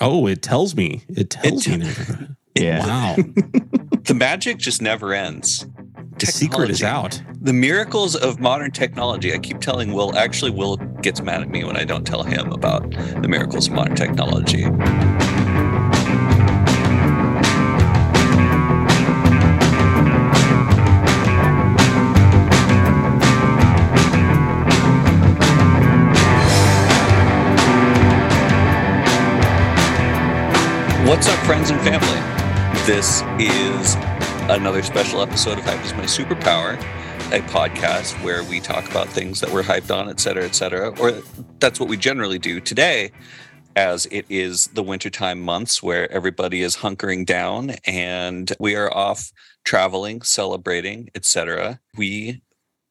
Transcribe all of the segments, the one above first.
Oh, it tells me. It tells It- me. Yeah. Wow. The magic just never ends. the secret is out. The miracles of modern technology. I keep telling Will, actually, Will gets mad at me when I don't tell him about the miracles of modern technology. What's up, friends and family? This is another special episode of Hype is My Superpower, a podcast where we talk about things that we're hyped on, et cetera, et cetera. Or that's what we generally do today, as it is the wintertime months where everybody is hunkering down and we are off traveling, celebrating, et cetera. We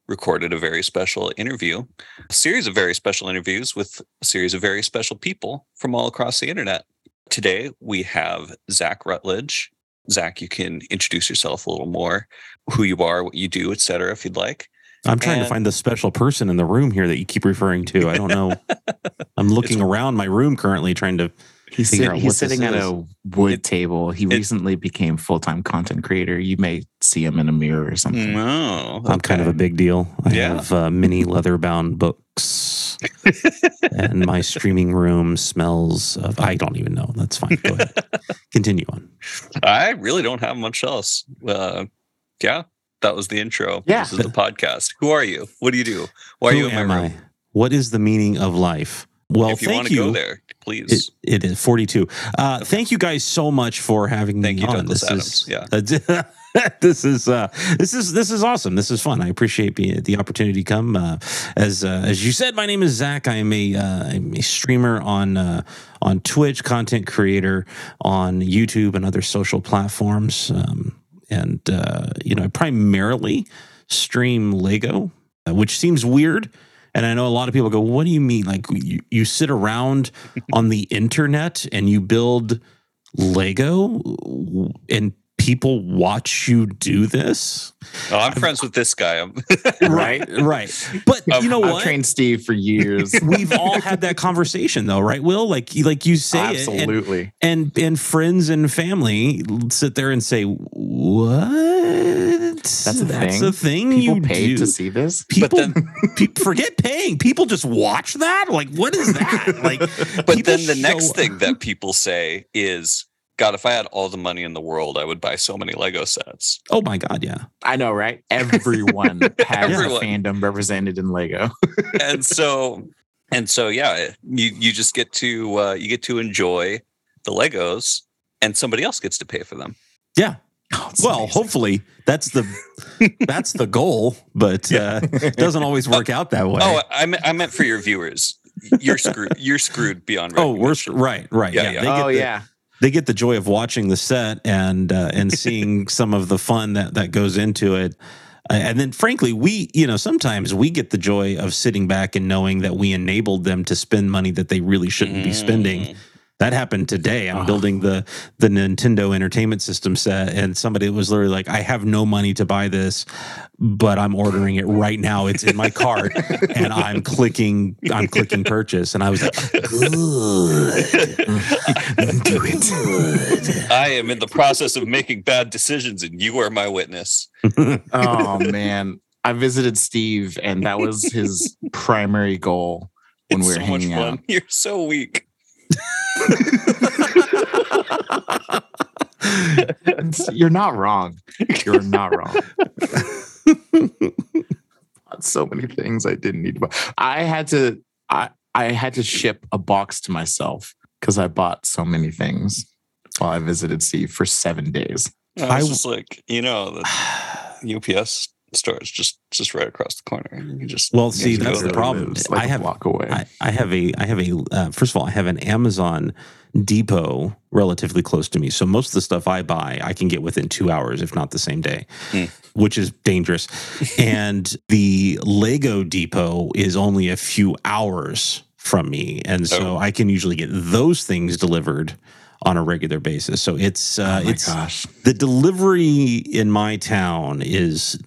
recorded a very special interview, a series of very special interviews with a series of very special people from all across the internet. Today we have Zach Rutledge. Zach, you can introduce yourself a little more, who you are, what you do, et cetera, if you'd like. I'm trying to find the special person in the room here that you keep referring to. I don't know. I'm looking around my room currently trying to. He's, Figure sit- out he's what this sitting at is. a wood It- table. He it- recently became full time content creator. You may see him in a mirror or something. No, I'm kind of a big deal. I Yeah. have uh, mini leather bound books, and my streaming room smells of. I don't even know. That's fine. Go ahead. Continue on. I really don't have much else. Uh, yeah, that was the intro. Yeah. This is the podcast. Who are you? What do you do? Why are Who you in my am room? I? What is the meaning of life? Well, if you thank want to you. go there, please. It, it is 42. Uh, Thank you guys so much for having Thank me you, on. Douglas this Adams. is, yeah. this is uh, this is this is awesome. This is fun. I appreciate being, the opportunity to come. Uh, as uh, as you said, my name is Zach. I am a uh, I'm a streamer on uh, on Twitch, content creator on YouTube and other social platforms. Um, and uh, you know, I primarily stream Lego, uh, which seems weird. And I know a lot of people go, "What do you mean? Like you, you sit around on the internet and you build Lego and people watch you do this?" oh, I'm friends with this guy. Right, right. But you know I've what? trained Steve for years. We've all had that conversation though, right? Will like you like you say it, and- Absolutely. and and friends and family sit there and say, "What? That's a That's thing? a thing People you pay do." to see this. People, then- pe- forget paying. People just watch that. Like, what is that? Like, but then the next show- thing that people say is, God, if I had all the money in the world, I would buy so many Lego sets. Oh my god, yeah. I know, right? Everyone has Everyone. a fandom represented in Lego. and so and so yeah you you just get to uh, you get to enjoy the legos and somebody else gets to pay for them Yeah. Oh, Well, amazing. hopefully that's the that's the goal, but uh, it doesn't always work out that way. oh I meant, I meant for your viewers you're screwed you're screwed beyond Oh, we're right, right. Yeah, Yeah, yeah. They get oh the, yeah. they get the joy of watching the set and uh, and seeing some of the fun that that goes into it. Uh, and then, frankly, we you know sometimes we get the joy of sitting back and knowing that we enabled them to spend money that they really shouldn't be spending. That happened today. I'm Oh. building the the Nintendo Entertainment System set, and somebody was literally like, "I have no money to buy this, but I'm ordering it right now. It's in my cart, and I'm clicking I'm clicking purchase." And I was like, "Good, Do it. i am in the process of making bad decisions and you are my witness Oh man. I visited Steve and that was his primary goal when it's we so were much hanging fun out. you're so weak You're not wrong. You're not wrong. Bought so many things I didn't need to buy. I had to I I had to ship a box to myself because I bought so many things while I visited Steve for seven days. i I was w- just like you know the ups store is just just right across the corner you just Well, see, that's the problem. Like I have- block away. I, I have a I have a uh, first of all I have an Amazon depot relatively close to me, so most of the stuff I buy I can get within two hours, if not the same day, Hmm. which is dangerous. and the Lego depot is only a few hours from me, and so Oh. I can usually get those things delivered on a regular basis. So it's uh, oh it's gosh. the delivery in my town is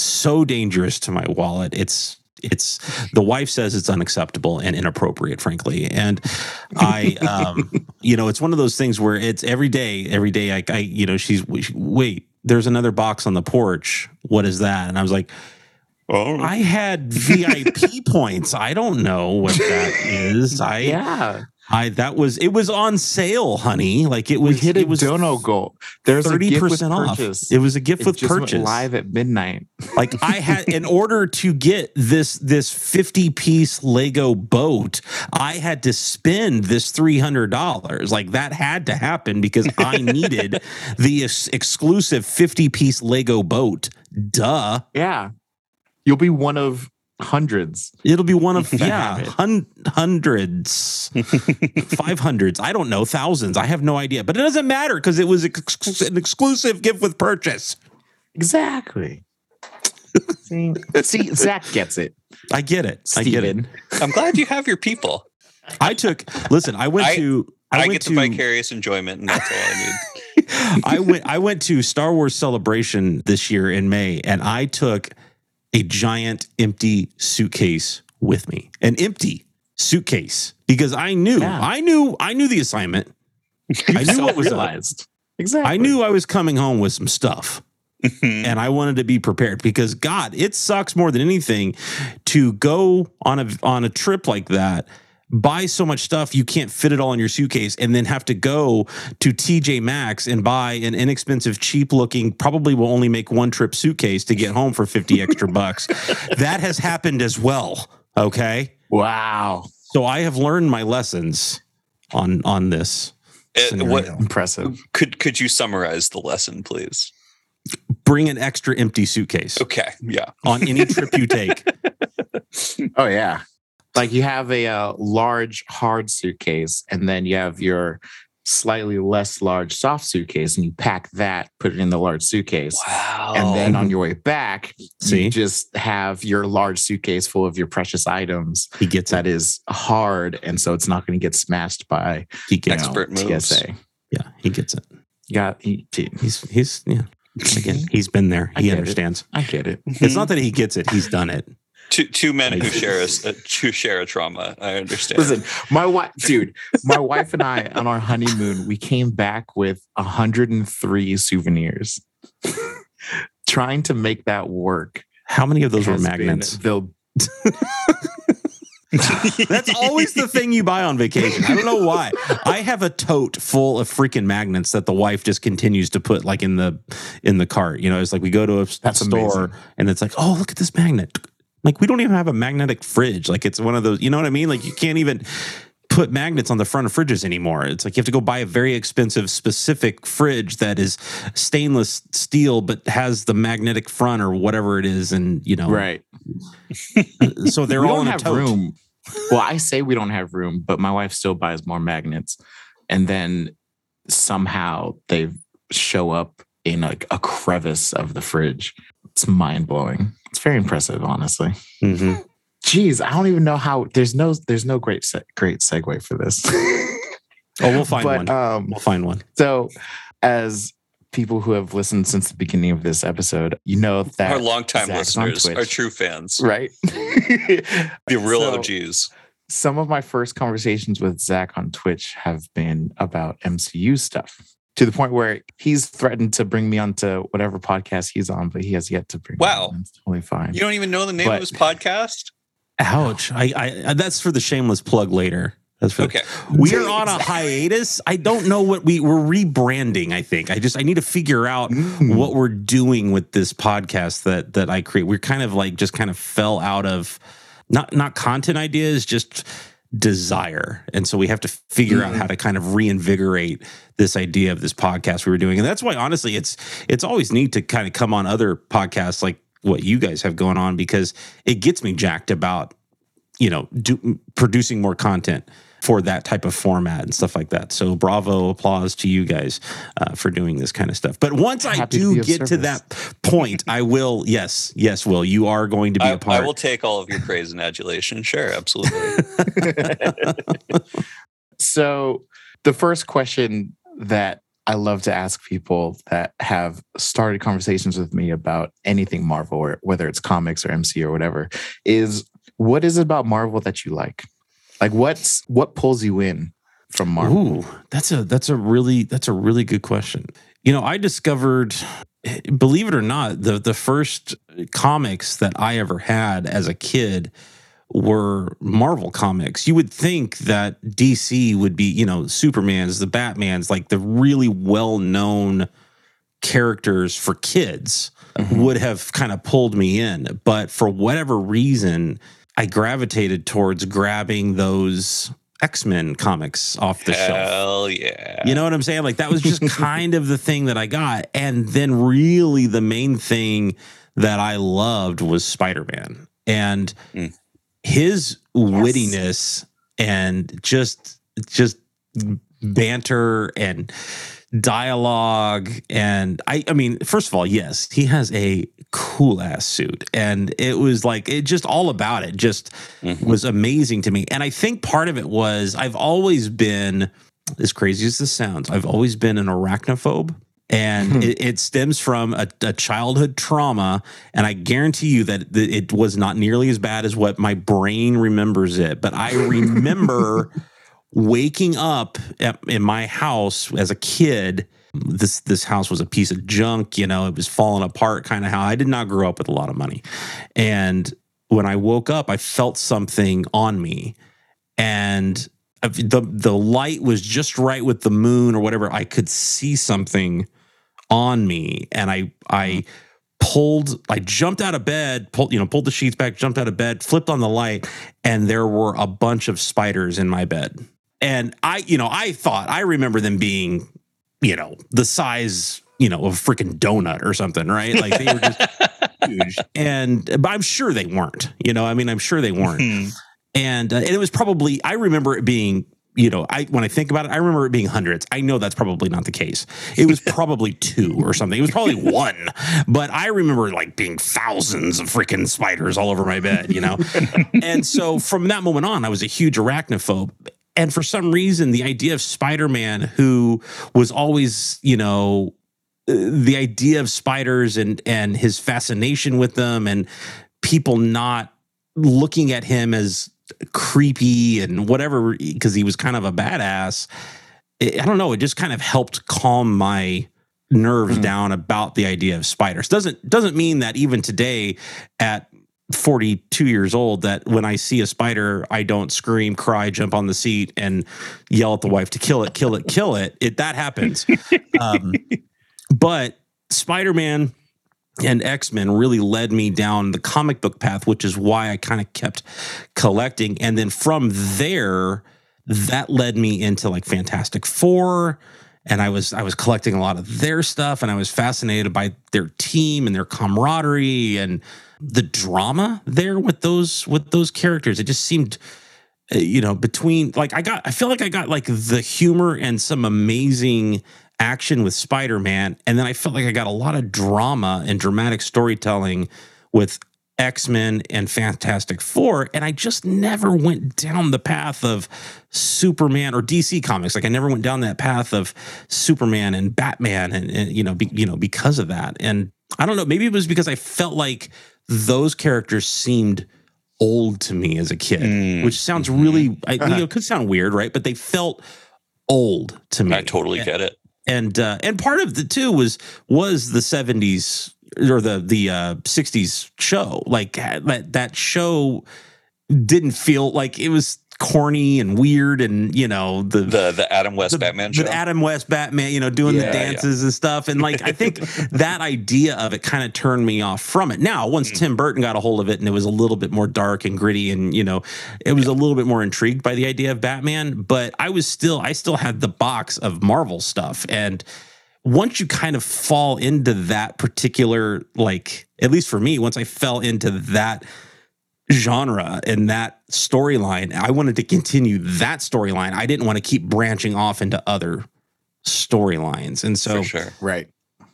so dangerous to my wallet. It's it's the wife says it's unacceptable and inappropriate, frankly. And I, um, you know, it's one of those things where it's every day, every day. I, I you know, she's wait, there's another box on the porch. What is that? And I was like. Oh, I had VIP points. I don't know what that is. I yeah. I that was it was on sale, honey. Like it We was hit it was dono goal. There's thirty percent off. purchase. It was a gift It with purchase. live at midnight. Like I had in order to get this this 50 piece Lego boat, I had to spend this $300. Like that had to happen because I needed the ex- exclusive 50 piece Lego boat. Duh. Yeah. You'll be one of hundreds. It'll be one of yeah, hun- hundreds, five hundreds. I don't know, thousands. I have no idea, but it doesn't matter because it was ex- an exclusive gift with purchase. Exactly. see, see, Zach gets it. I get it. I get it. I'm glad you have your people. I took. Listen, I went I- to. I, I, went get to. the vicarious enjoyment, and that's all I need. I went I went to Star Wars Celebration this year in May and I took a giant empty suitcase with me. An empty suitcase because I knew Yeah. I knew I knew the assignment. I knew what was up. realized. Exactly. I knew I was coming home with some stuff Mhm. and I wanted to be prepared because God, it sucks more than anything to go on a on a trip like that, buy so much stuff you can't fit it all in your suitcase, and then have to go to TJ Maxx and buy an inexpensive, cheap looking, probably will only make one trip suitcase to get home for 50 extra bucks. That has happened as well. Okay. Wow. So I have learned my lessons on on this. Uh, what Impressive. could could you summarize the lesson, please? Bring an extra empty suitcase Okay, yeah. on any trip you take. Oh yeah. Like you have a uh, large hard suitcase, and then you have your slightly less large soft suitcase, and you pack that, put it in the large suitcase. Wow. And then on your way back, See? you just have your large suitcase full of your precious items He gets it. that is hard, and so it's not going to get smashed by He gets it. Expert moves. TSA. Yeah, he gets it. You got, he, He's he's yeah. Again, he's been there. I He it. understands. I get it. It's not that he gets it; he's done it. Two two men who share a, s- who share a trauma. I understand. Listen, my wife, dude, my wife and I on our honeymoon, we came back with 103 souvenirs. Trying to make that work. How many of those were has been magnets? That's always the thing you buy on vacation. I don't know why. I have a tote full of freaking magnets that the wife just continues to put like in the in the cart. You know, it's like we go to a That's store amazing. and it's like, oh, look at this magnet. Like we don't even have a magnetic fridge. Like it's one of those. You know what I mean? Like you can't even put magnets on the front of fridges anymore. It's like you have to go buy a very expensive specific fridge that is stainless steel but has the magnetic front or whatever it is and you know right. Uh, so they're all don't in a have room. Well, I say we don't have room, but my wife still buys more magnets. And then somehow they show up in like a crevice of the fridge. It's mind blowing. It's very impressive, honestly. Mhm. Geez, I don't even know how. There's no, there's no great, se- great segue for this. Oh, we'll find but one. um, we'll find one. so as people who have listened since the beginning of this episode, you know that Our longtime Zach's on listeners, our Twitch. true fans, right? the real So- OGs. some of my first conversations with Zach on Twitch have been about MCU stuff to the point where he's threatened to bring me onto whatever podcast he's on, but he has yet to bring Wow. me on. It's totally fine. You don't even know the name But- of his podcast? Ouch! I, I that's for the shameless plug later. That's for Okay. we are on a hiatus. I don't know what we we're rebranding. I think I just I need to figure out Mm. what we're doing with this podcast that that I create. We're kind of like just kind of fell out of not not content ideas, just desire. And so we have to figure out mm-hmm. how to kind of reinvigorate this idea of this podcast we were doing. And that's why honestly it's it's always neat to kind of come on other podcasts like what you guys have going on because it gets me jacked about you know do, producing more content for that type of format and stuff like that. So bravo, applause to you guys uh, for doing this kind of stuff. But once I Happy to do be of get to that point, I will. Yes, yes, Will you are going to be I, a part. I will take all of your praise and adulation. Sure, absolutely. so the first question that I love to ask people that have started conversations with me about anything Marvel or whether it's comics or MC or whatever is What is it about Marvel that you like? Like what's what pulls you in from Marvel? Ooh, that's a that's a really that's a really good question. You know, I discovered, believe it or not, the the first comics that I ever had as a kid were Marvel comics. You would think that DC would be, you know, Superman's, the Batman's, like the really well known characters for kids mm-hmm. would have kind of pulled me in. But for whatever reason, I gravitated towards grabbing those X Men comics off the shelf. Hell yeah. You know what I'm saying? Like that was just kind of the thing that I got. And then really the main thing that I loved was Spider-Man. And Mm. his wittiness and just just banter and dialogue and I I mean first of all yes he has a cool ass suit. And it was like it just all about it just Mhm. was amazing to me. And I think part of it was I've always been as crazy as this sounds I've always been an arachnophobe. And it, it stems from a, a childhood trauma. And I guarantee you that th- it was not nearly as bad as what my brain remembers it. But I remember waking up at, in my house as a kid this this house was a piece of junk you know it was falling apart kind of how i did not grow up with a lot of money. And when i woke up i felt something on me. And the the light was just right with the moon or whatever i could see something on me. And i i mm-hmm. pulled i jumped out of bed pulled you know pulled the sheets back jumped out of bed flipped on the light and there were a bunch of spiders in my bed and I, you know, I thought I remember them being, you know, the size, you know, of a freaking donut or something, right? Like they were just huge. And but I'm sure they weren't. You know, I mean, I'm sure they weren't. Hmm. And uh, and it was probably I remember it being. You know, I when I think about it, I remember it being hundreds. I know that's probably not the case. It was probably two or something. It was probably one, but I remember like being thousands of freaking spiders all over my bed. You know, and so from that moment on, I was a huge arachnophobe. And for some reason, the idea of Spider Man, who was always, you know, the idea of spiders and and his fascination with them, and people not looking at him as creepy and whatever because he was kind of a badass. It, I don't know. It just kind of helped calm my nerves Mhm. down about the idea of spiders. Doesn't doesn't mean that even today at 42 years old that when I see a spider, I don't scream, cry, jump on the seat, and yell at the wife to kill it, kill it, kill it. It that happens. um, but Spider Man and X Men really led me down the comic book path, which is why I kind of kept collecting. And then from there, that led me into like Fantastic Four. And I was I was collecting a lot of their stuff, and I was fascinated by their team and their camaraderie and the drama there with those with those characters. It just seemed uh, you know between like i got i feel like i got like the humor and some amazing action with spider-man and then i felt like i got a lot of drama and dramatic storytelling with x-men and fantastic four and i just never went down the path of superman or dc comics. Like i never went down that path of superman and batman and, and you know be, you know because of that. And i don't know maybe it was because i felt like those characters seemed old to me as a kid Mm. which sounds really I, you know it could sound weird right? But they felt old to me. I totally get it. and uh and part of the too was was the 70s or the the uh 60s show like that that show didn't feel like it was corny and weird and you know the The the Adam West the, Batman the. Adam West Batman, you know, doing the Yeah, yeah. dances and stuff. And like, I think that idea of it kind of turned me off from it. Now, once Mm. Tim Burton got a hold of it and it was a little bit more dark and gritty and, you know, it was a little bit more intrigued by the idea of Batman, but I was still, I still had the box of Marvel stuff. And once you kind of fall into that particular, like, at least for me, once I fell into that genre and that storyline. I wanted to continue that storyline. I didn't want to keep branching off into other storylines. And so for sure. Right.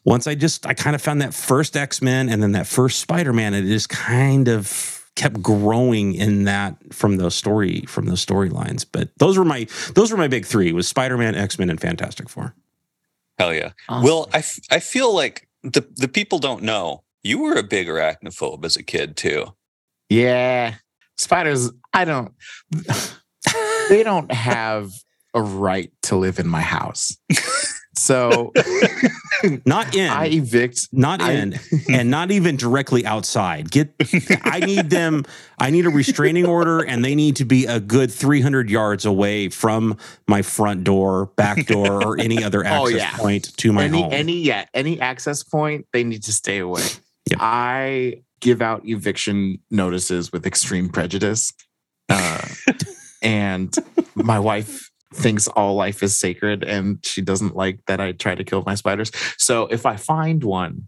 once I just I kind of found that first X-Men and then that first Spider-Man, it just kind of kept growing in that from those story from those storylines. But those were my those were my big three was Spider-Man, X-Men, and Fantastic Four. Hell yeah. Awesome. Well, I, f- I feel like the the people don't know you were a big arachnophobe as a kid too. Yeah. spiders, I don't. They don't have a right to live in my house. So Not in. I evict. not I- in and not even directly outside get i need them i need a restraining order and they need to be a good 300 yards away from my front door back door or any other access Oh, yeah. point to my any home any yeah any access point they need to stay away Yep. i give out eviction notices with extreme prejudice uh, and my wife thinks all life is sacred and she doesn't like that i try to kill my spiders. So if i find one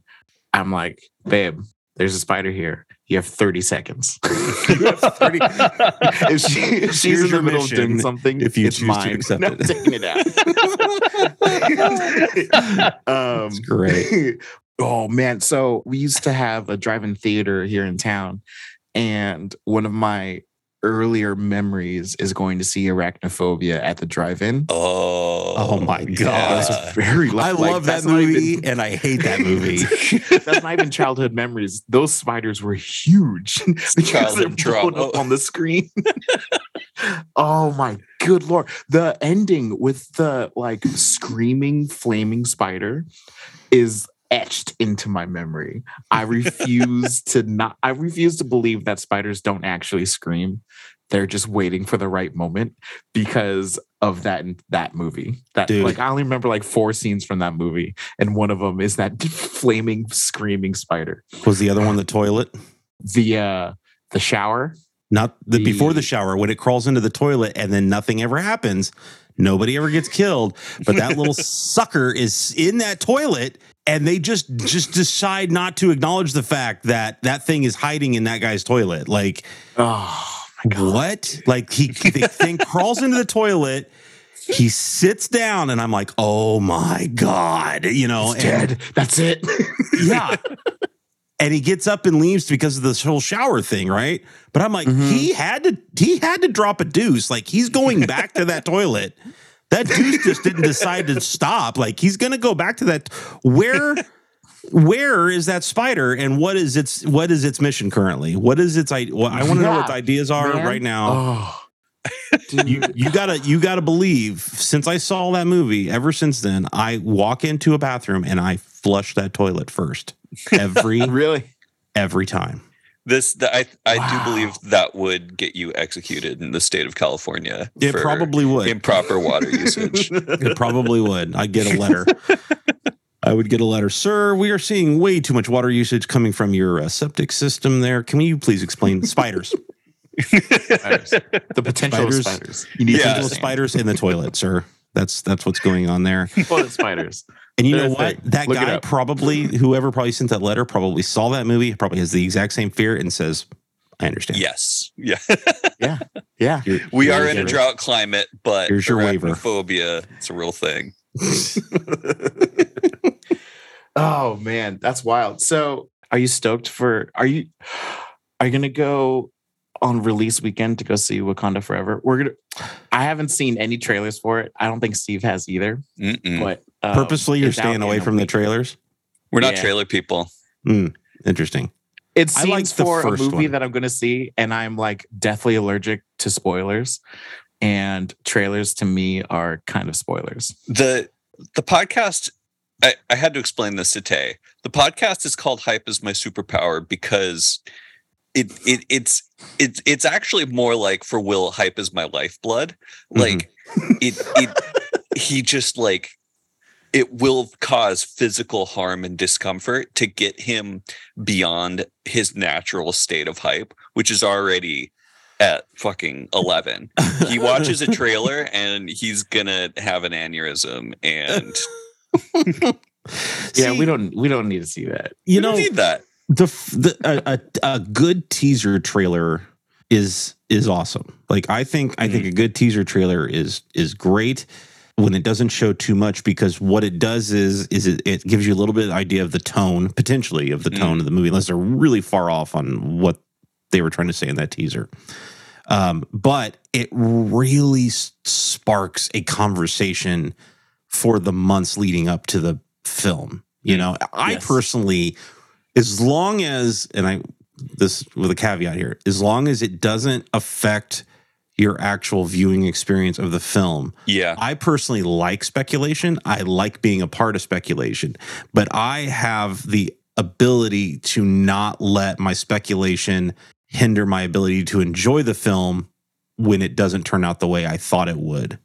i'm like babe there's a spider here. You have 30 seconds. If, she, if she's Here's in the middle of doing something if you it's choose to mine. accept I'm it. taking it out. Um, That's great. oh man, so we used to have a drive-in theater here in town, and one of my earlier memories is going to see Arachnophobia at the drive-in. Oh, Oh my God. yeah. a very i like, love that that's not even- movie and i hate that movie that's not even childhood memories. Those spiders were huge because they're trauma. up on the screen. oh my good lord! The ending with the like screaming, flaming spider is etched into my memory. I refuse to not. I refuse to believe that spiders don't actually scream. They're just waiting for the right moment because of that that movie. That Dude. like I only remember like four scenes from that movie, and one of them is that flaming, screaming spider. was the other one the toilet The uh the shower. not the, The- before the shower when it crawls into the toilet and then nothing ever happens nobody ever gets killed but that little sucker is in that toilet and they just just decide not to acknowledge the fact that that thing is hiding in that guy's toilet like Oh my god. what like he the thing crawls into the toilet he sits down and i'm like oh my god you know It's and- dead. That's it. yeah. And he gets up and leaves because of this whole shower thing, right? But I'm like, Mhm. he had to he had to drop a deuce. Like he's going back to that toilet. That deuce just didn't decide to stop. Like he's gonna go back to that. Where where is that spider and what is its what is its mission currently? What is its I well, I want to know what its ideas are man. right now. Oh. You you gotta you gotta believe since I saw that movie, ever since then, I walk into a bathroom and I flush that toilet first. Every really? every time. This, the, I, I Wow. do believe that would get you executed in the state of California. It probably would. improper water usage. It probably would. I'd get a letter. I would get a letter, sir. We are seeing way too much water usage coming from your uh, septic system. There, can you please explain spiders? Spiders. The potential Spiders. spiders. You need Yeah. Potential spiders in the toilet, sir. That's that's what's going on there. Toilet spiders. And you They're know what? That Look guy probably, whoever probably sent that letter, probably saw that movie, probably has the exact same fear, and says, "I understand." yes. Yeah. Yeah. Here- We here are you in a drought climate, but Here's your waiver. Phobia, it's a real thing. Oh man, that's wild. So, are you stoked for? Are you are you gonna go on release weekend to go see Wakanda Forever? We're gonna. I haven't seen any trailers for it. I don't think Steve has either. Mm-mm. But um, Purposely, you're staying away from the trailers. We're not Yeah. trailer people. Interesting. It I seems liked the for a movie one. that I'm going to see, and I'm like deathly allergic to spoilers. And trailers to me are kind of spoilers. The the podcast I, I had to explain this to Tay. The podcast is called Hype is My Superpower because it it it's it's it's actually more like for Will, hype is my lifeblood. Like it it he just like it will cause physical harm and discomfort to get him beyond his natural state of hype, which is already at fucking 11. He watches a trailer and he's gonna have an aneurysm and yeah, See, we don't we don't need to see that. You you know, don't need that. the the a, a, a good teaser trailer is is awesome. Like I think I think mm-hmm. a good teaser trailer is is great when it doesn't show too much because what it does is is it, it gives you a little bit of idea of the tone potentially of the Mm. tone of the movie unless they're really far off on what they were trying to say in that teaser. Um, but it really s- sparks a conversation for the months leading up to the film. You know, I Yes. personally, as long as, and I this with a caveat here. As long as it doesn't affect your actual viewing experience of the film. Yeah. I personally like speculation. I like being a part of speculation, but I have the ability to not let my speculation hinder my ability to enjoy the film when it doesn't turn out the way I thought it would.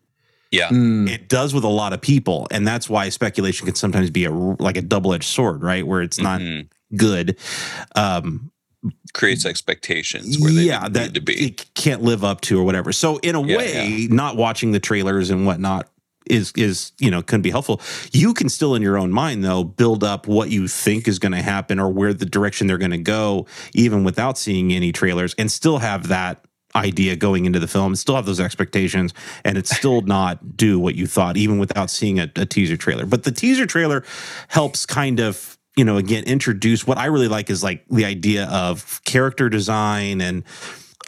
Yeah. Mm. It does with a lot of people, and that's why speculation can sometimes be a like a double-edged sword, right? Where it's not Mhm. good. Um, creates mm. expectations where they yeah, need that to be. it can't live up to or whatever. So in a Yeah, way, not watching the trailers and whatnot is is you know can be helpful. You can still in your own mind though build up what you think is going to happen or where the direction they're going to go, even without seeing any trailers, and still have that idea going into the film, still have those expectations, and it's still not do what you thought, even without seeing a, a teaser trailer. But the teaser trailer helps kind of you know again introduce what I really like is like the idea of character design and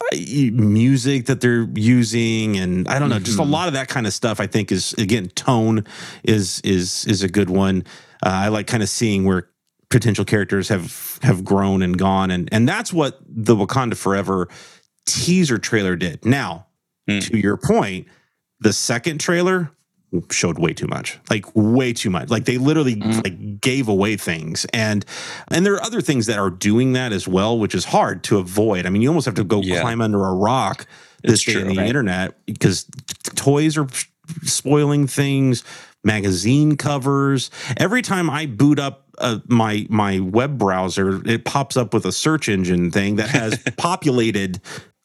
uh, music that they're using and I don't know just a Mhm. lot of that kind of stuff I think is again tone is is is a good one uh, I like kind of seeing where potential characters have have grown and gone and and that's what the Wakanda Forever teaser trailer did now Hmm. to your point the second trailer showed way too much like way too much like they literally Mm. like gave away things and and there are other things that are doing that as well which is hard to avoid i mean you almost have to go Yeah. climb under a rock this day in the right? internet because toys are spoiling things magazine covers every time i boot up uh, my my web browser it pops up with a search engine thing that has populated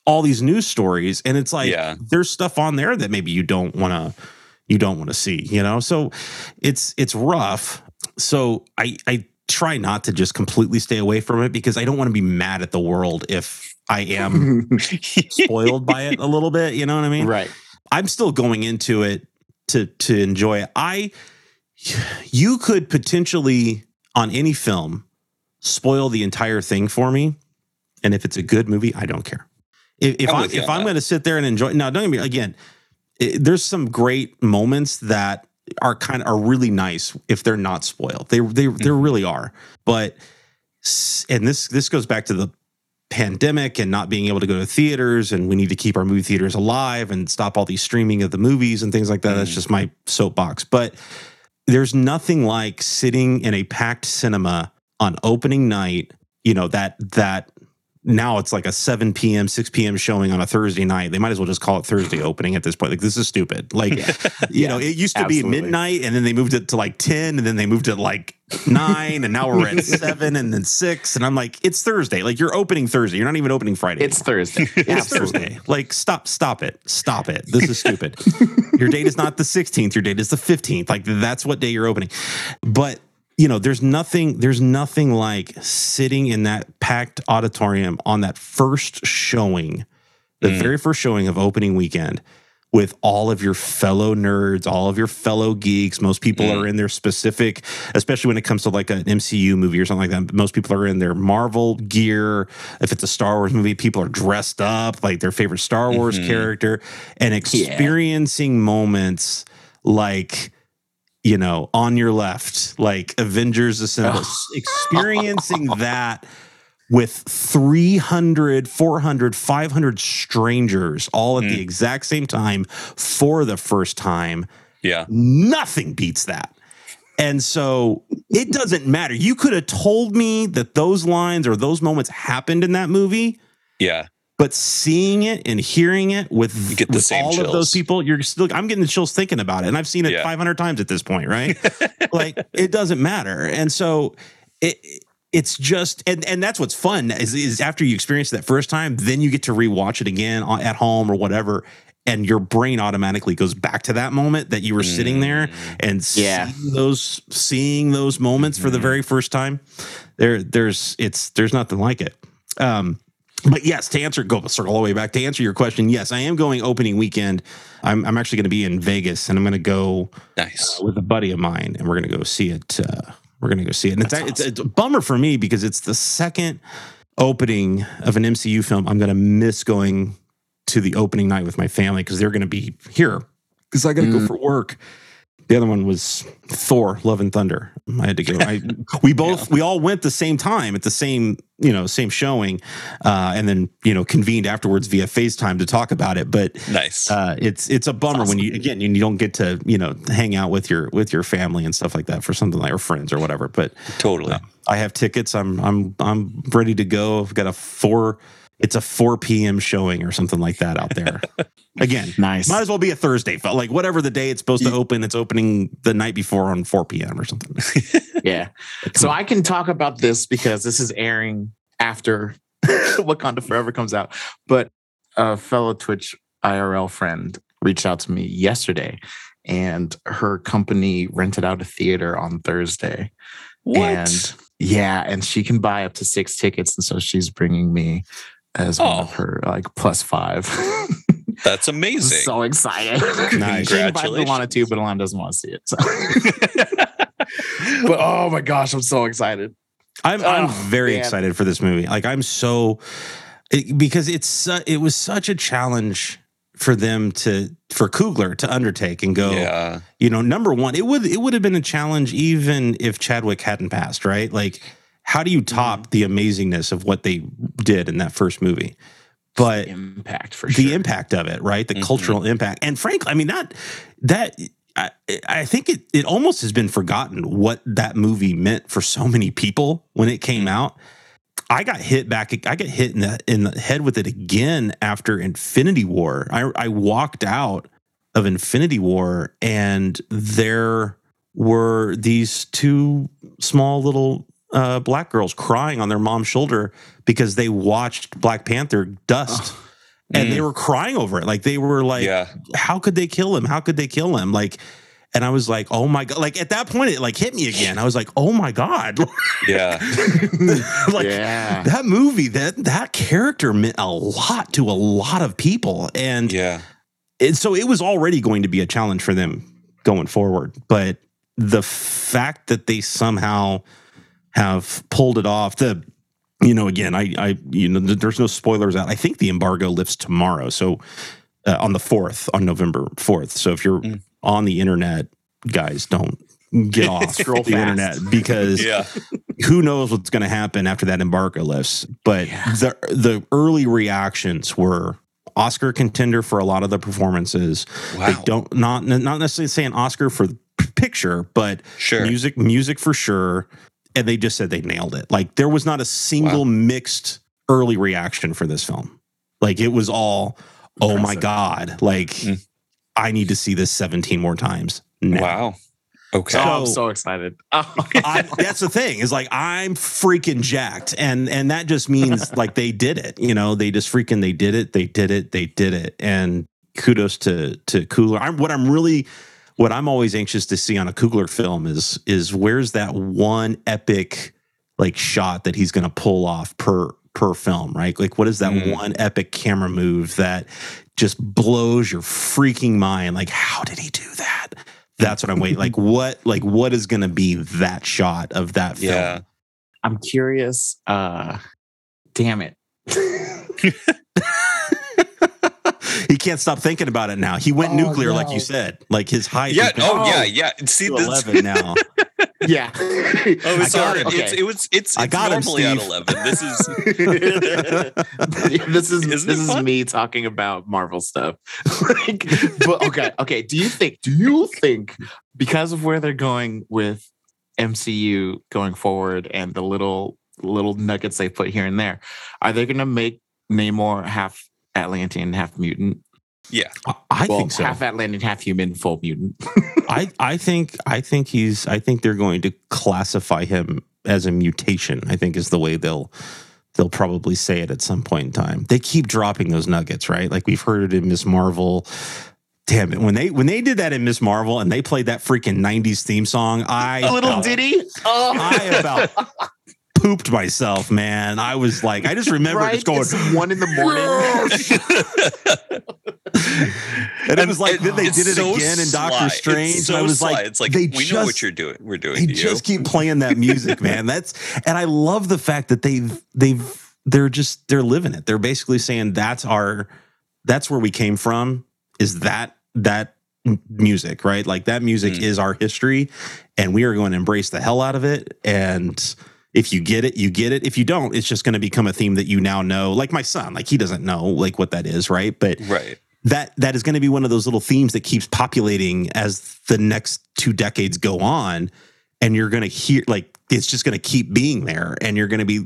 all these news stories and it's like Yeah. there's stuff on there that maybe you don't want to you don't want to see you know? So it's it's rough. So i i try not to just completely stay away from it because i don't want to be mad at the world if i am spoiled by it a little bit you know what i mean? Right. i'm still going into it to to enjoy it. I you could potentially on any film spoil the entire thing for me and if it's a good movie i don't care. If, if I'm you if i'm going to sit there and enjoy now don't get me again it, there's some great moments that are kind of are really nice if they're not spoiled they they Mm-hmm. they really are but and this this goes back to the pandemic and not being able to go to theaters and we need to keep our movie theaters alive and stop all these streaming of the movies and things like that that's Mm. just my soapbox but there's nothing like sitting in a packed cinema on opening night you know that that now it's like a 7 p.m 6 p.m showing on a thursday night they might as well just call it thursday opening at this point like this is stupid like you know it used to absolutely. be midnight and then they moved it to like 10 and then they moved it like 9 and now we're at 7 and then 6 and i'm like it's thursday like you're opening thursday you're not even opening friday It's Thursday. it's Absolutely. Thursday. Like, stop, stop it. Stop it. This is stupid. your date is not the 16th. Your date is the 15th. Like, that's what day you're opening. But, you know, there's nothing, there's nothing like sitting in that packed auditorium on that first showing, the Mm. very first showing of opening weekend with all of your fellow nerds, all of your fellow geeks. Most people Mm. are in their specific, especially when it comes to like an MCU movie or something like that. Most people are in their Marvel gear. If it's a Star Wars movie, people are dressed up like their favorite Star Wars Mhm. character and experiencing moments like you know, on your left, like Avengers Assemble, experiencing that with 300, 400, 500 strangers all at the Mm. exact same time for the first time. Yeah. Nothing beats that. And so it doesn't matter. You could have told me that those lines or those moments happened in that movie, Yeah. But seeing it and hearing it with, get the with same all of those people, you're still, I'm getting the chills thinking about it. And I've seen it Yeah. 500 times at this point, right? like it doesn't matter. And so it, it's just, and, and that's what's fun is, is after you experience that first time, then you get to rewatch it again at home or whatever. And your brain automatically goes back to that moment that you were sitting there and Yeah. seeing those seeing those moments for the Mhm. very first time. There, there's it's there's nothing like it. Um, but yes, to answer, go circle all the way back to answer your question. Yes, I am going opening weekend. I'm I'm actually going to be in Vegas, and I'm going to go Nice. with a buddy of mine, and we're going to go see it. Uh, we're going to go see it, and it's, That's it's it's a bummer for me because it's the second opening of an MCU film. I'm going to miss going to the opening night with my family because they're going to be here because I got to go Mm. for work. The other one was Thor: Love and Thunder. I had to go. I, we both we all went the same time at the same you know same showing, uh, and then you know convened afterwards via FaceTime to talk about it. But Nice. uh, it's it's a bummer when you again you, you don't get to you know hang out with your with your family and stuff like that for something like or friends or whatever. But totally. uh, I have tickets. I'm I'm I'm ready to go. I've got a four. It's a 4 p.m. showing or something like that out there. Again, Nice. might as well be a Thursday. But like whatever the day it's supposed to open, it's opening the night before on 4 p.m. or something. Yeah. So I can talk about this because this is airing after Wakanda Forever comes out. But a fellow Twitch IRL friend reached out to me yesterday and her company rented out a theater on Thursday. what? And yeah, and she can buy up to six tickets. And so she's bringing me as one of Oh. her like plus five. That's amazing. so excited. Nice. She invited Congratulations. Alana too, but Alana doesn't want to see it. So. but oh my gosh, I'm so excited. I'm I'm Oh, very man. excited for this movie. Like I'm so it, because it's su- it was such a challenge for them to for Kugler to undertake and go. yeah. You know, number one, it would it would have been a challenge even if Chadwick hadn't passed, right? Like, how do you top the amazingness of what they did in that first movie? But Impact for the impact of it, right? The Mhm. cultural impact, and frankly, I mean that that I, I think it it almost has been forgotten what that movie meant for so many people when it came out. I got hit back. I got hit in the in the head with it again after Infinity War. I I walked out of Infinity War, and there were these two small little uh, black girls crying on their mom's shoulder because they watched Black Panther dust. And they were crying over it. Like they were like, yeah. how could they kill him? How could they kill him? Like, and I was like, oh my god! Like at that point, it like hit me again. I was like, oh my god! Yeah. like yeah. that movie, that that character meant a lot to a lot of people, and Yeah. and so it was already going to be a challenge for them going forward. But the fact that they somehow have pulled it off, the you know, again, I, I, you know, there's no spoilers out. I think the embargo lifts tomorrow, so uh, on the fourth, on November fourth. So if you're Mm. on the internet, guys, don't get off Scroll the fast. internet because Yeah. who knows what's going to happen after that embargo lifts. But Yeah. the the early reactions were Oscar contender for a lot of the performances. Wow. They don't not not necessarily say an Oscar for the picture, but Sure. music music for sure. And they just said they nailed it. Like there was not a single mixed early reaction for this film. Like it was all, oh my god! Like Mm. I need to see this seventeen more times. now. Wow. Okay. Oh, I'm So- so excited. Oh, I, that's the thing is like I'm freaking jacked, and and that just means like they did it. You know, they just freaking they did it. They did it. They did it. And kudos to to Kugler. I'm what I'm really what I'm always anxious to see on a Kugler film is is where's that one epic like shot that he's going to pull off per per film, right? Like what is that Mm. one epic camera move that just blows your freaking mind? Like how did he do that? That's what I'm waiting. Like what? Like what is going to be that shot of that film? Yeah. I'm curious. Uh, damn it. he can't stop thinking about it now. He went Oh, nuclear, like you said. Like his height. Oh, yeah. Oh, Oh. yeah. Yeah. See, this. eleven now. yeah. Oh, I it's got sorry. it. It's, it was. It's. I it's got him, normally at eleven. This is. this is Isn't this it is fun? me talking about Marvel stuff. like, but okay, okay. Do you think? Do you think because of where they're going with MCU going forward and the little little nuggets they put here and there, are they going to make Namor half Atlantean, half mutant? Yeah. I, I well, think so. half Atlantean, half human, full mutant. I, I think I think he's I think they're going to classify him as a mutation. I think is the way they'll they'll probably say it at some point in time. They keep dropping those nuggets, right? Like we've heard it in Miss Marvel. Damn it. When they when they did that in Miss Marvel and they played that freaking 90s theme song, I A little about- ditty. Oh, I about pooped myself, man. I was like, I just remember right? just going, It's one in the morning. and it was like, then they did it so again in sly. Doctor It's Strange. so and I was sly. like, it's like they we just, know what you're doing. We're doing. They to you. just keep playing that music, man. That's and I love the fact that they've they've they're just they're living it. They're basically saying that's our that's where we came from. Is that that music, right? Like that music Mm. is our history, and we are going to embrace the hell out of it. And if you get it, you get it. If you don't, it's just going to become a theme that you now know. Like my son, like he doesn't know like what that is, right? But Right. that that is going to be one of those little themes that keeps populating as the next two decades go on and you're going to hear like it's just going to keep being there and you're going to be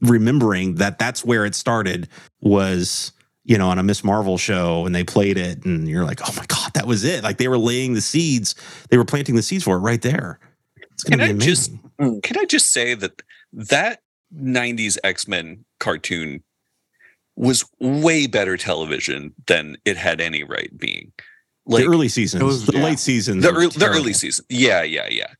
remembering that that's where it started was you know on a miss marvel show and they played it and you're like oh my god that was it like they were laying the seeds they were planting the seeds for it right there it's going to Can be I just- amazing mm. Can I just say that that 90s X Men cartoon was way better television than it had any right being? Like the early seasons was- the yeah. late seasons the, early, the early season. Yeah, yeah, yeah.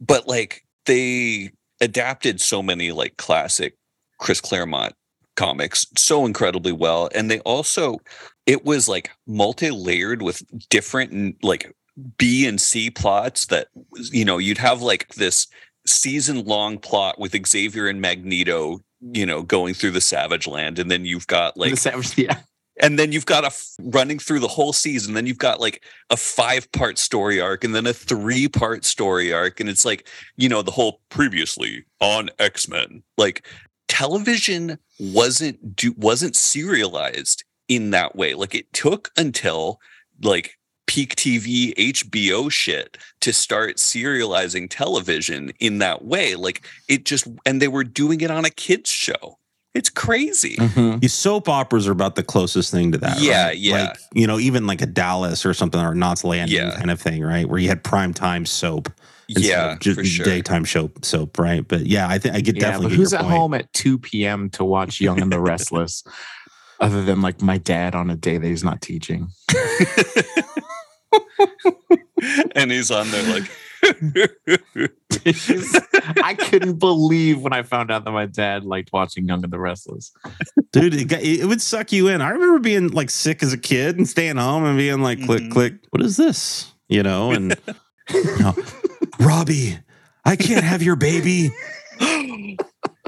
But like they adapted so many like classic Chris Claremont comics so incredibly well. And they also, it was like multi layered with different like B and C plots that, you know, you'd have like this season long plot with Xavier and Magneto, you know, going through the Savage Land. And then you've got like the savage, yeah. and then you've got a f- running through the whole season then you've got like a five part story arc and then a three part story arc and it's like you know the whole previously on x-men like television wasn't do wasn't serialized in that way like it took until like peak tv hbo shit to start serializing television in that way like it just and they were doing it on a kids show it's crazy Mhm. These soap operas are about the closest thing to that. Yeah, right? yeah. Like, you know, even like a Dallas or something or Knots Landing Yeah. kind of thing, right? Where you had prime time soap. instead yeah of just for sure daytime soap, soap, right? But yeah, I think I get Yeah, definitely. but get who's your at point. home at 2 p.m. to watch Young and the Restless, other than like my dad on a day that he's not teaching? and he's on there like I couldn't believe when I found out that my dad liked watching Young and the Restless. dude? It, got- it would suck you in. I remember being like sick as a kid and staying home and being like, click, Mhm. click. What is this? You know, and you know, Robbie, I can't have your baby.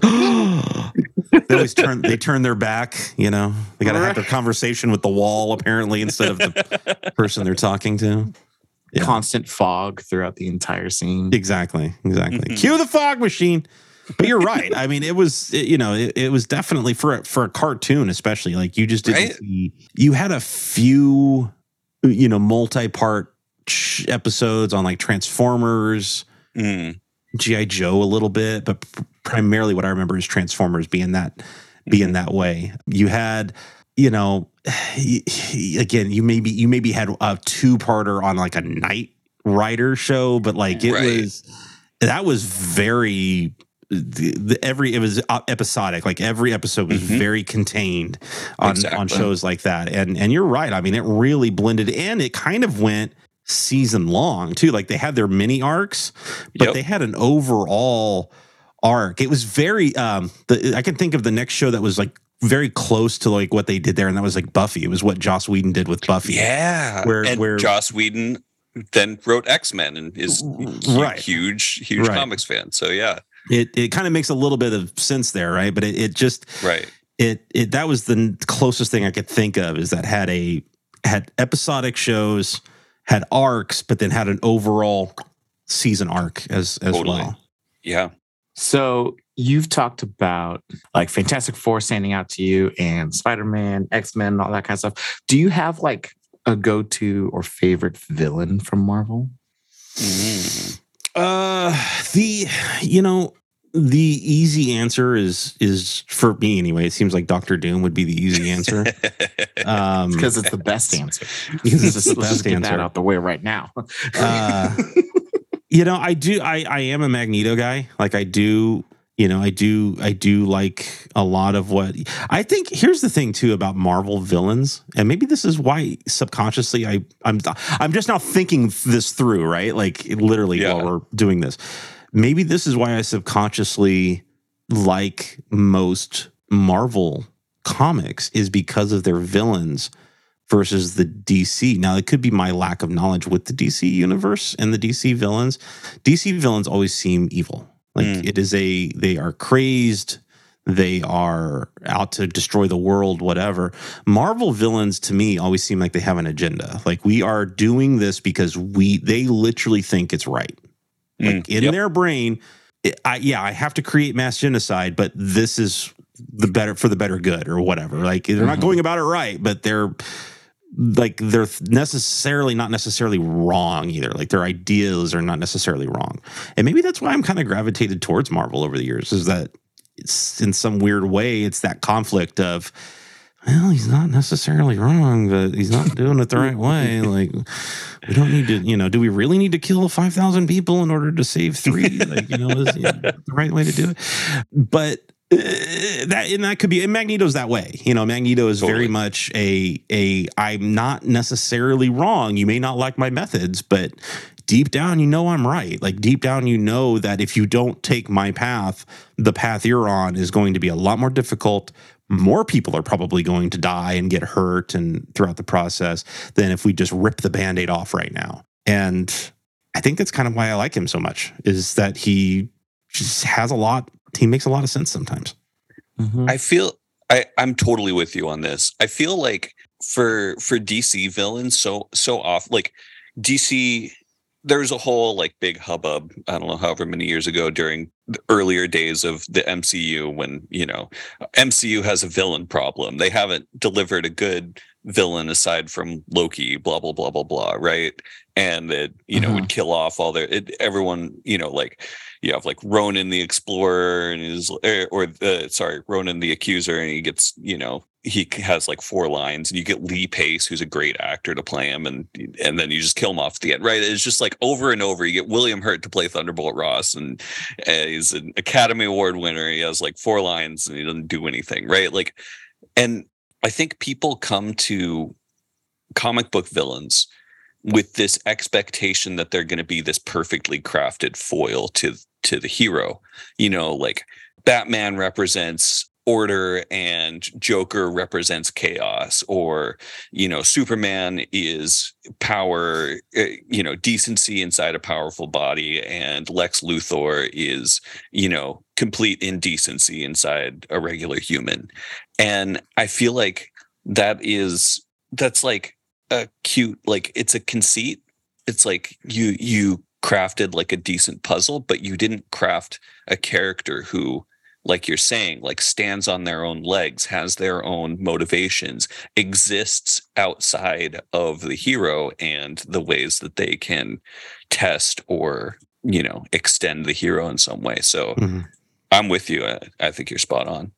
they always turn they turn their back you know? They got to have their conversation with the wall apparently instead of the person they're talking to. Yeah. Constant fog throughout the entire scene. exactly exactly. Mhm. cue the fog machine. But you're right. I mean it was it- you know it, it was definitely for a, for a cartoon especially. Like you just didn't Right. see you had a few you know multi-part episodes on like transformers. Mm, GI Joe a little bit, but pr- primarily what I remember is Transformers being that being that way. You had, you know, again, you maybe you maybe had a two parter on like a Knight Rider show, but like it Right. was that was very the, the, every it was uh, episodic like every episode was Mhm. very contained on on shows like that and and you're right i mean it really blended and it kind of went season long too. Like they had their mini arcs but Yep. they had an overall arc. It was very um the, i can think of the next show that was like very close to like what they did there and that was like buffy. It was what joss whedon did with buffy. Yeah. Where- and where- joss whedon then wrote x-men and is Right. huge huge Right. comics fan. So yeah. It it kind of makes a little bit of sense there right? But it, it just right. it it that was the closest thing I could think of is that had a had episodic shows, had arcs, but then had an overall season arc as as Totally. well. yeah So you've talked about like Fantastic Four standing out to you and Spider Man, X Men, all that kind of stuff. Do you have like a go to or favorite villain from Marvel? Mm. Uh, the you know the easy answer is is for me anyway. It seems like Doctor Doom would be the easy answer. Um, Because it's the best answer. because Let's it's just, the let's just best get that answer. out the way right now. Uh, you know, I do. I I am a Magneto guy. Like I do. You know, I do. I do like a lot of what I think. Here's the thing too about Marvel villains, and maybe this is why subconsciously I I'm I'm just now thinking this through. Right, like literally Yeah. while we're doing this. Maybe this is why I subconsciously like most Marvel comics is because of their villains versus the DC. Now, it could be my lack of knowledge with the DC universe and the DC villains. DC villains always seem evil. Like Mm. it is a they are crazed, they are out to destroy the world, whatever. Marvel villains to me always seem like they have an agenda. Like we are doing this because we they literally think it's right. Like Mm, in yep. their brain, it- I, yeah, I have to create mass genocide, but this is the better for the better good or whatever. Like they're not Mhm. going about it right, but they're like they're necessarily not necessarily wrong either. Like their ideas are not necessarily wrong. And maybe that's why I'm kind of gravitated towards Marvel over the years is that it's in some weird way it's that conflict of well, he's not necessarily wrong, but he's not doing it the right way. Like, we don't need to, you know, do we really need to kill 5,000 people in order to save three? Like, you know, is you know, the right way to do it? But uh, that, and that could be, and Magneto's that way. You know, Magneto is very much a, a, I'm not necessarily wrong. You may not like my methods, but deep down, you know I'm right. Like, deep down, you know that if you don't take my path, the path you're on is going to be a lot more difficult, more people are probably going to die and get hurt and throughout the process than if we just rip the band-aid off right now and i think that's kind of why i like him so much is that he just has a lot he makes a lot of sense sometimes Mhm. I feel I I'm totally with you on this. I feel like for for DC villains so so off like DC there was a whole like big hubbub I don't know however many years ago during the earlier days of the MCU when you know MCU has a villain problem. They haven't delivered a good villain aside from Loki blah blah blah blah blah right and it you know would mm-hmm. kill off all their it, everyone you know like you have like Ronan the Explorer and his or, or the sorry Ronan the Accuser and he gets you know he has like four lines and you get Lee Pace who's a great actor to play him and and then you just kill him off at the end right? It's just like over and over you get William Hurt to play Thunderbolt Ross and uh, he's an Academy Award winner he has like four lines and he doesn't do anything right? Like and I think people come to comic book villains with this expectation that they're going to be this perfectly crafted foil to to the hero. You know like batman represents order and joker represents chaos or you know superman is power uh, you know decency inside a powerful body and lex luthor is you know complete indecency inside a regular human. And i feel like that is that's like a cute like it's a conceit. It's like you you crafted like a decent puzzle but you didn't craft a character who like you're saying like stands on their own legs has their own motivations exists outside of the hero and the ways that they can test or you know extend the hero in some way. So mm-hmm. i'm with you. I, I think you're spot on.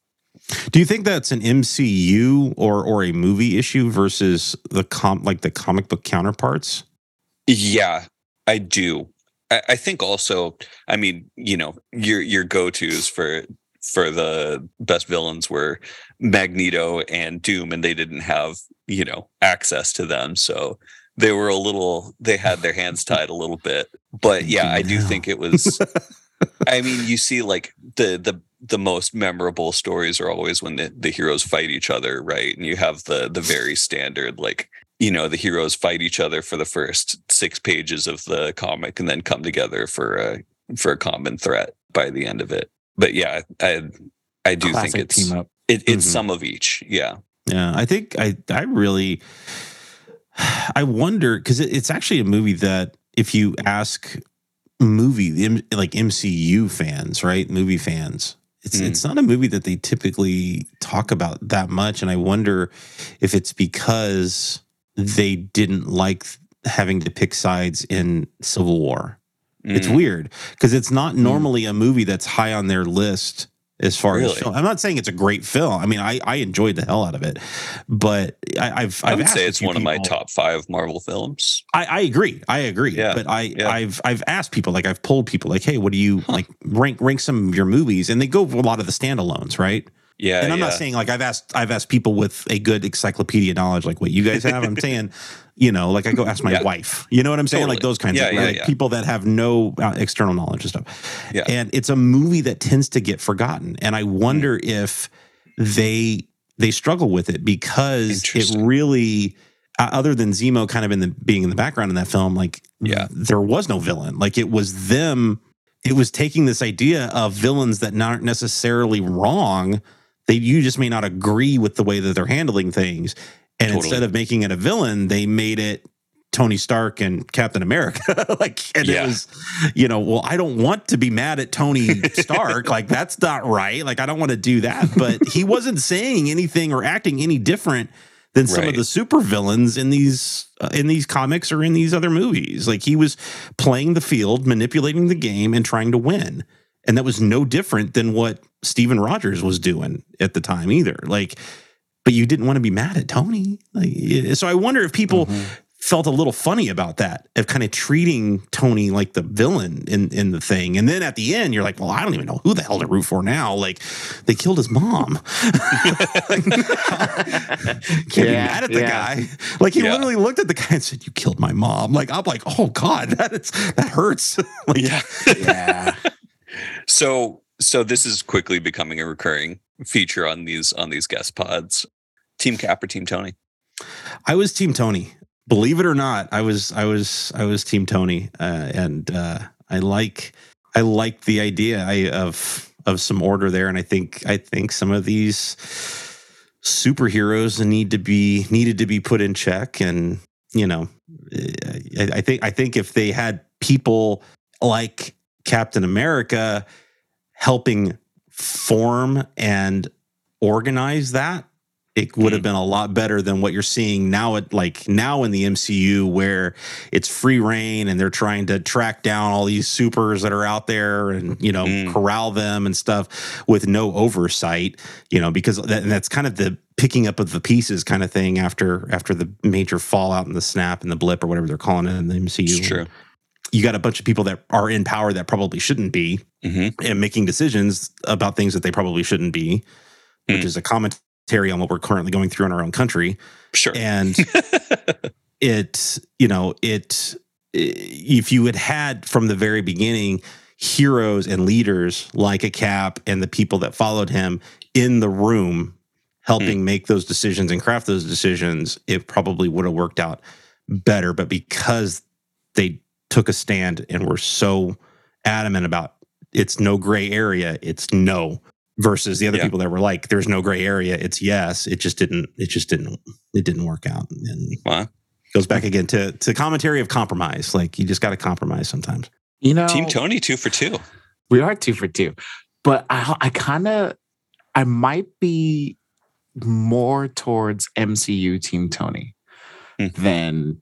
Do you think that's an mcu or or a movie issue versus the com like the comic book counterparts? Yeah, I do. I, I think also, I mean, you know, your your go tos for for the best villains were Magneto and Doom, and they didn't have you know access to them, so they were a little they had their hands tied a little bit. But yeah, I do think it was. I mean, you see, like the the the most memorable stories are always when the, the heroes fight each other, right? And you have the the very standard, like you know, the heroes fight each other for the first six pages of the comic, and then come together for a for a common threat by the end of it. But yeah, I I do Classic think it's it, it's Mhm. some of each. Yeah, Yeah, I think I I really I wonder because it, it's actually a movie that if you ask movie like MCU fans, right, movie fans, it's Mm. it's not a movie that they typically talk about that much, and I wonder if it's because they didn't like having to pick sides in Civil War. It's Mm. weird because it's not normally a movie that's high on their list as far as film. I'm not saying it's a great film. I mean, I, I enjoyed the hell out of it, but I, I've I would say it's one of my top five Marvel films. I, I agree. I agree. Yeah, But I yeah. I've I've asked people like I've polled people like, hey, what do you like rank rank some of your movies? And they go for a lot of the standalones, right? Yeah, and I'm not saying like I've asked I've asked people with a good encyclopedia knowledge like what you guys have. I'm saying, you know, like I go ask my Yeah. wife. You know what I'm saying? Like those kinds Yeah, of yeah, like yeah. people that have no uh, external knowledge and stuff. Yeah. And it's a movie that tends to get forgotten. And I wonder if they they struggle with it because it really uh, other than Zemo kind of in the being in the background in that film, like Yeah. there was no villain. Like it was them it was taking this idea of villains that aren't necessarily wrong. They you just may not agree with the way that they're handling things. And Totally. instead of making it a villain, they made it Tony Stark and Captain America. like, and Yeah. it was, you know, well, I don't want to be mad at Tony Stark. like, that's not right. Like, I don't want to do that. But he wasn't saying anything or acting any different than some of the super villains in these uh, in these comics or in these other movies. Like, he was playing the field, manipulating the game, and trying to win. And that was no different than what Steven Rogers was doing at the time either. Like, but you didn't want to be mad at Tony. Like, so I wonder if people Mm-hmm. felt a little funny about that, of kind of treating Tony like the villain in in the thing. And then at the end, you're like, well, I don't even know who the hell to root for now. Like, they killed his mom. Can't be Yeah, mad at the yeah. guy. Like he Yeah. literally looked at the guy and said, "You killed my mom." Like I'm like, "Oh God, that is that hurts." like, Yeah. yeah. So so this is quickly becoming a recurring feature on these on these guest pods. Team Cap or Team Tony? I was Team Tony. Believe it or not, I was I was I was Team Tony, uh, and uh, I like I like the idea I, of of some order there, and I think I think some of these superheroes need to be needed to be put in check, and you know, I, I think I think if they had people like Captain America helping form and organize that it would have been a lot better than what you're seeing now at like now in the MCU where it's free reign and they're trying to track down all these supers that are out there and you know Mm. corral them and stuff with no oversight you know because that, that's kind of the picking up of the pieces kind of thing after after the major fallout and the snap and the blip or whatever they're calling it in the MCU It's true. You got a bunch of people that are in power that probably shouldn't be hmm and making decisions about things that they probably shouldn't be, which Hmm. is a commentary on what we're currently going through in our own country. Sure. And it, you know, it, if you had had from the very beginning heroes and leaders like a Cap and the people that followed him in the room helping make those decisions and craft those decisions, it probably would have worked out better. But because they took a stand and were so adamant about it's no gray area, it's no versus the other Yeah. people that were like there's no gray area, it's yes. It just didn't it just didn't it didn't work out. And Wow. goes back again to to commentary of compromise. Like you just got to compromise sometimes. You know, Team Tony, two for two. we are two for two, but I, I kind of, I might be more towards MCU Team Tony Hmm. than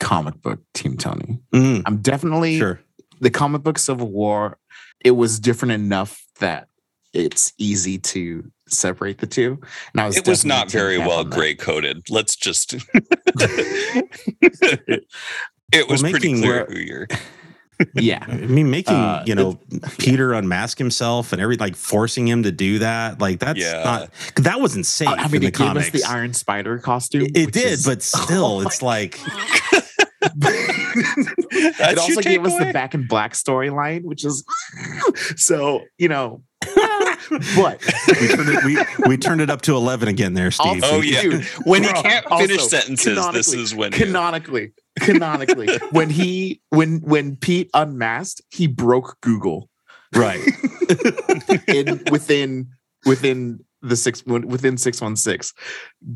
comic book Team Tony. Mm, I'm definitely sure. the comic book Civil War. It was different enough that it's easy to separate the two. And I was It was not very well gray coded. Let's just. it was pretty making- clear who you're. Yeah. I mean, making Uh, you know Peter unmask himself and every like forcing him to do that, like that's Yeah. not 'cause that was insane. safe I mean, in the gave comics. us the Iron Spider costume. it, it did, is- but still, it's like it also your gave us the Back in Black storyline, which is so you know. but we turned it, we, we turned it up to eleven again there, Steve. Oh, yeah. dude, When he can't finish also, sentences, this canonically- is when. you- canonically, canonically, when he when when Pete unmasked, he broke Google right. in within within the six within 616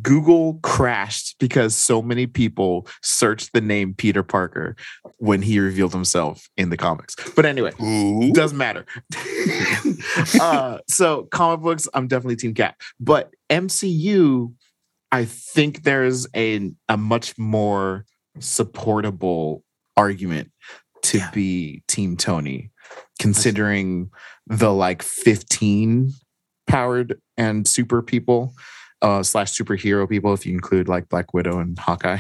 google crashed because so many people searched the name peter parker when he revealed himself in the comics but anyway Ooh. doesn't matter uh so comic books i'm definitely team cap but mcu i think there's a a much more supportable argument to Yeah. be team tony considering the like 15 powered and super people uh slash superhero people if you include like black widow and hawkeye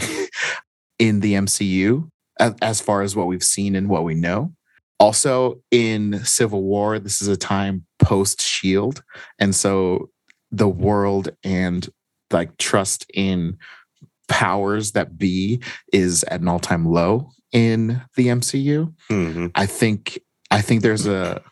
in the mcu as, as far as what we've seen and what we know also in civil war this is a time post shield and so the world and like trust in powers that be is at an all-time low in the mcu Mhm. I think I think there's a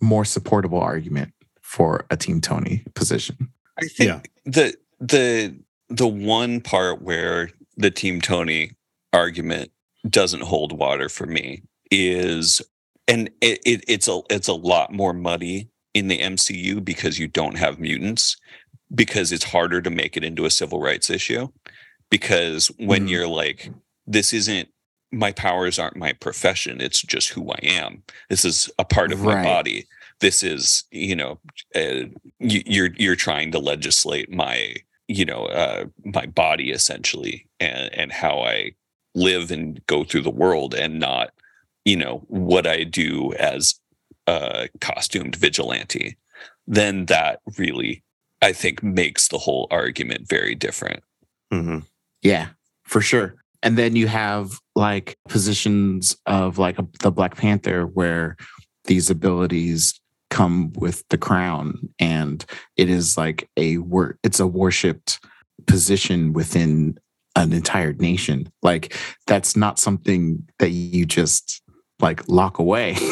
more supportable argument for a Team Tony position. I think Yeah. the the the one part where the Team Tony argument doesn't hold water for me is and it, it it's a it's a lot more muddy in the MCU because you don't have mutants because it's harder to make it into a civil rights issue because when Mhm. you're like this isn't my powers aren't my profession it's just who I am this is a part of my body this is you know uh, you, you're you're trying to legislate my you know uh my body essentially and and how I live and go through the world and not you know what I do as a costumed vigilante then that really I think makes the whole argument very different hmm Yeah, for sure. And then you have like positions of like a, the Black Panther where these abilities come with the crown and it is like a wor- it's a worshipped position within an entire nation. Like that's not something that you just like lock away.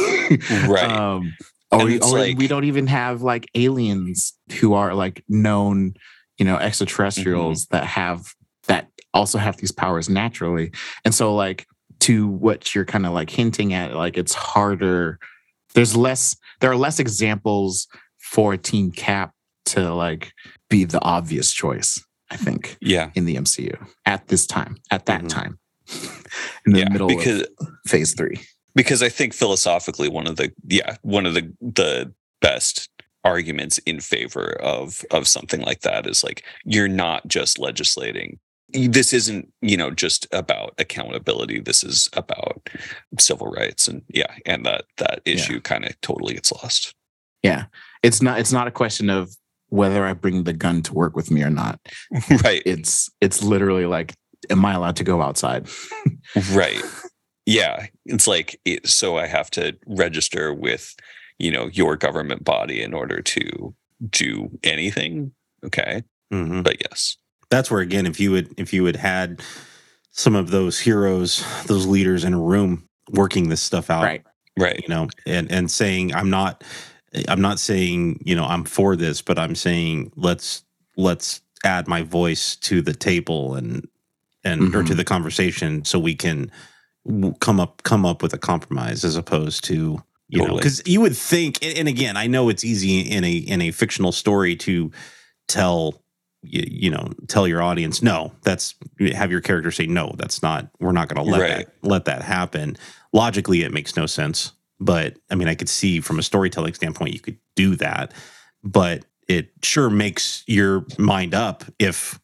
Right. Um or, we, or like- we don't even have like aliens who are like known, you know, extraterrestrials Mm-hmm. that have that also have these powers naturally. And so like to what you're kind of like hinting at, like it's harder. There's less, there are less examples for a Team Cap to like be the obvious choice, I think, yeah in the MCU at this time, at that Mhm. time. in the yeah middle because of phase three. because I think philosophically one of the yeah one of the the best arguments in favor of of something like that is like you're not just legislating this isn't you know just about accountability. This is about civil rights and yeah and that that Yeah. issue kind of totally gets lost. Yeah. It's not it's not a question of whether I bring the gun to work with me or not. right. It's it's literally like, am I allowed to go outside? right. Yeah. It's like it, so i have to register with you know your government body in order to do anything? Okay. Hmm but yes That's where again, if you would if you had had some of those heroes, those leaders in a room working this stuff out, Right. right you know, and and saying I'm not I'm not saying, you know, I'm for this, but I'm saying let's let's add my voice to the table and and or to Mhm. the conversation so we can come up come up with a compromise as opposed to you know because you would think and again i know it's easy in a in a fictional story to tell you, you know tell your audience no that's have your character say no that's not we're not going to let Right. that let that happen logically it makes no sense but i mean i could see from a storytelling standpoint you could do that but it sure makes your mind up if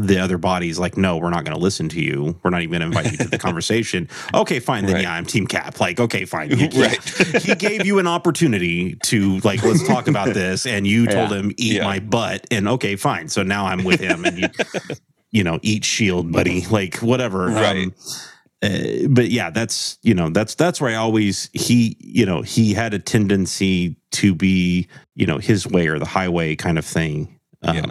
the other body's like no we're not going to listen to you we're not even going to invite you to the conversation okay fine then Right. yeah i'm team cap like okay fine Right. he gave you an opportunity to like let's talk about this and you told him eat Yeah. my butt and okay fine so now i'm with him and you you know eat shield buddy like whatever Right. uh, but yeah that's you know that's that's where i always he you know he had a tendency to be you know his way or the highway kind of thing um Yeah.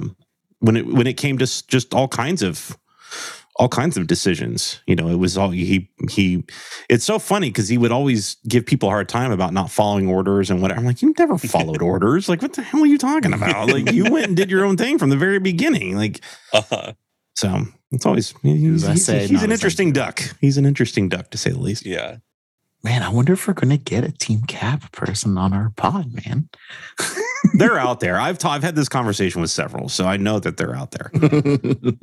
When it when it came to just all kinds of all kinds of decisions you know it was all he he it's so funny because he would always give people a hard time about not following orders and whatever. I'm like you never followed orders? Like what the hell are you talking about? Like you went and did your own thing from the very beginning. Like uh-huh. so it's always he's, I he's, he's an interesting duck. He's an interesting duck to say the least. Yeah Man, I wonder if we're gonna get a Team Cap person on our pod, man. they're out there i've ta- i've had this conversation with several so i know that they're out there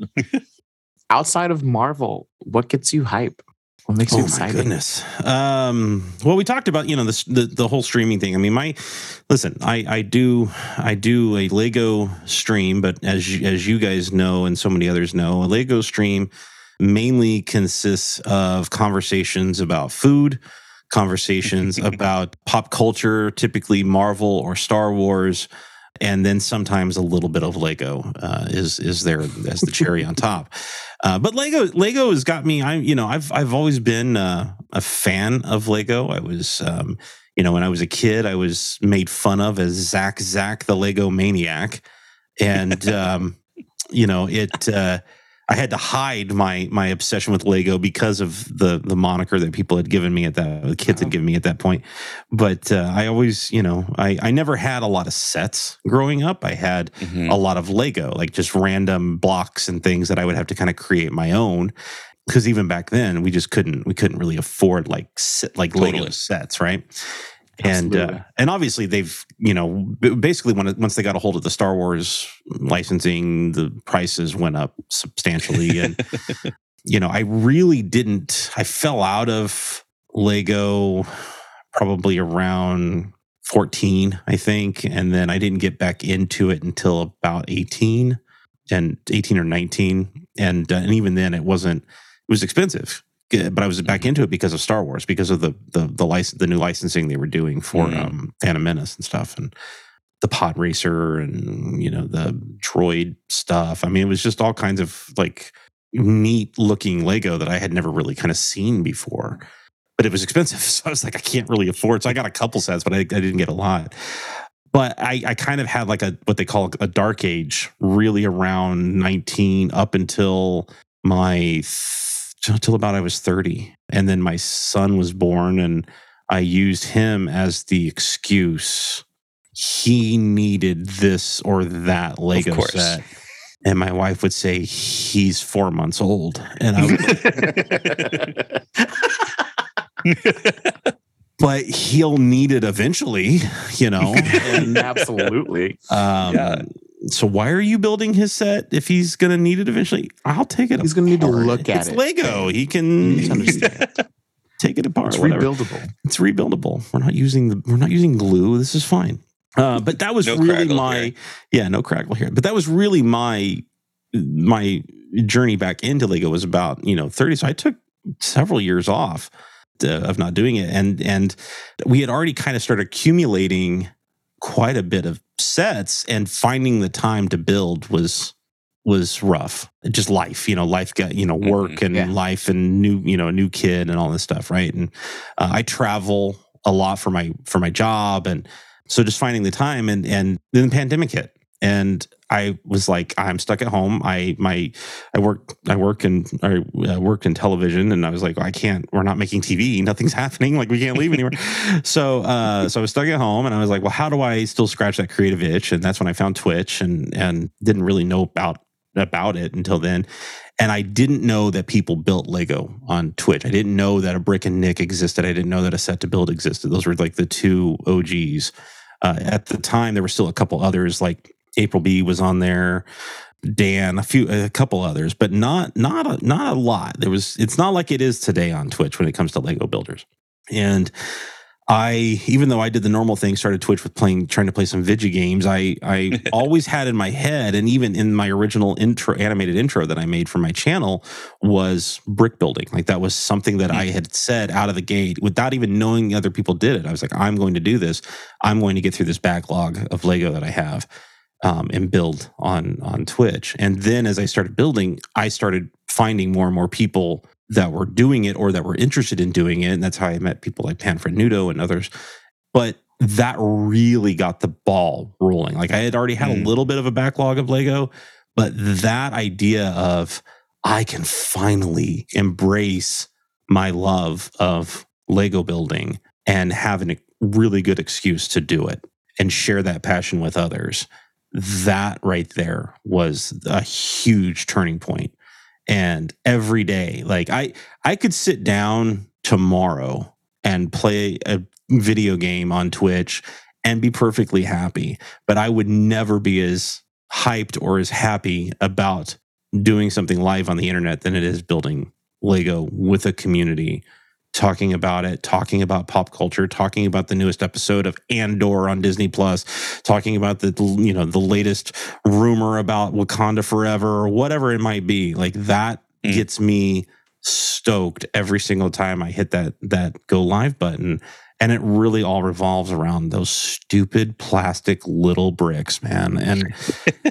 Outside of Marvel, what gets you hype? What makes you oh my excited? goodness um well we talked about you know this the, the whole streaming thing i mean my listen i i do i do a lego stream but as you, as you guys know and so many others know a lego stream mainly consists of conversations about food conversations about pop culture typically marvel or star wars and then sometimes a little bit of lego uh, is is there as the cherry on top uh, but Lego Lego has got me. I you know I've I've always been uh, a fan of Lego. I was um, you know when I was a kid I was made fun of as Zach Zach the Lego maniac, and um, you know it. I had to hide my my obsession with Lego because of the the moniker that people had given me at that the kids had given me at that point. But uh, I always you know I I never had a lot of sets growing up. I had Mhm. a lot of Lego, like just random blocks and things that I would have to kind of create my own. because even back then we just couldn't we couldn't really afford like like Lego sets, right? And uh, and obviously they've you know basically when it, once they got a hold of the Star Wars licensing, the prices went up substantially, and you know I really didn't. I fell out of Lego probably around 14, I think. And then I didn't get back into it until about 18 and 18 or 19. And, uh, and even then it wasn't, it was expensive. Uh, But I was back into it because of Star Wars, because of the the the license, the new licensing they were doing for Mhm. um, Phantom Menace and stuff, and the Pod Racer, and you know the droid stuff. I mean, it was just all kinds of like neat looking Lego that I had never really kind of seen before. But it was expensive. So I was like, I can't really afford. So I got a couple sets, but I, I didn't get a lot. But I, I kind of had like a what they call a dark age, really around 19 up until my until about I was 30. And then my son was born and I used him as the excuse. He needed this or that Lego course. set. And my wife would say, he's four months old. And I would but he'll need it eventually, you know. And, Absolutely. um, Yeah. So why are you building his set if he's going to need it eventually? I'll take it. He's gonna need to look at it's it. Lego. He can understand. take it apart. It's whatever. rebuildable. It's rebuildable. We're not using the. We're not using glue. This is fine. Uh, but that was No really my. here. Yeah, no crackle here. But that was really my my journey back into Lego was about you know thirty. So I took several years off uh, of not doing it, and and we had already kind of started accumulating quite a bit of sets, and finding the time to build was was rough. Just life, you know, life got you know work and yeah. life and new you know a new kid and all this stuff, right? And uh, I travel a lot for my for my job, and so just finding the time, and and then the pandemic hit, and I was like, I'm stuck at home. I my I work I work and I worked in television, and I was like, I can't. We're not making TV. Nothing's happening. Like we can't leave anywhere. so uh, so I was stuck at home, and I was like, well, how do I still scratch that creative itch? And that's when I found Twitch, and and didn't really know about about it until then. And I didn't know that people built Lego on Twitch. I didn't know that a brick and Nick existed. I didn't know that a set to build existed. Those were like the two OGs. Uh, at the time, there were still a couple others, like April B was on there, Dan, a few, a couple others, but not not a, not a lot. There was. It's not like it is today on Twitch when it comes to Lego builders. And I, even though I did the normal thing, started Twitch with playing, trying to play some video games. I, I always had in my head, and even in my original intro, animated intro that I made for my channel, was brick building. Like that was something that hmm. I had said out of the gate without even knowing other people did it. I was like, I'm going to do this. I'm going to get through this backlog of Lego that I have. Um, and build on on Twitch, and then as I started building, I started finding more and more people that were doing it or that were interested in doing it. And that's how I met people like Panfred Nudo and others. But that really got the ball rolling. Like I had already had Mm. a little bit of a backlog of Lego, but that idea of I can finally embrace my love of Lego building and have a really good excuse to do it and share that passion with others. That right there was a huge turning point. And every day like i i could sit down tomorrow and play a video game on twitch and be perfectly happy but i would never be as hyped or as happy about doing something live on the internet than it is building lego with a community talking about it talking about pop culture talking about the newest episode of andor on disney plus talking about the you know the latest rumor about wakanda forever or whatever it might be like that Mm. gets me stoked every single time i hit that that go live button and it really all revolves around those stupid plastic little bricks man and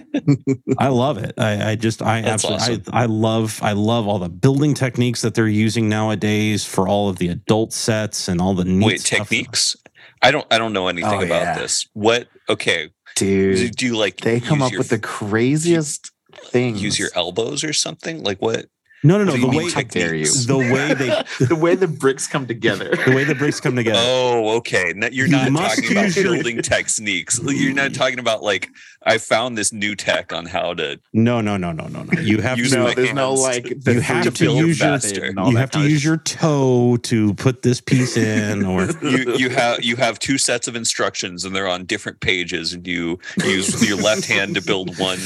i love it i, I just i That's absolutely I, I love i love all the building techniques that they're using nowadays for all of the adult sets and all the neat Wait, stuff. techniques? I don't. I don't know anything Oh, about yeah. this. What? Okay. Do, Dude, do you like they come up your- with the craziest things. use your elbows or something? Like what? No, no, no. The way mean How dare you? the way they the way the bricks come together. the way the bricks come together. Oh, okay. No, You're You not must talking about use your- building techniques. You're not talking about like I found this new tech on how to. No, no, no, no, no, no. You have to no, there's no like You have three to build use your- method and all you have to use your toe to put this piece in, or You you have you have two sets of instructions and they're on different pages, and you use your left hand to build one,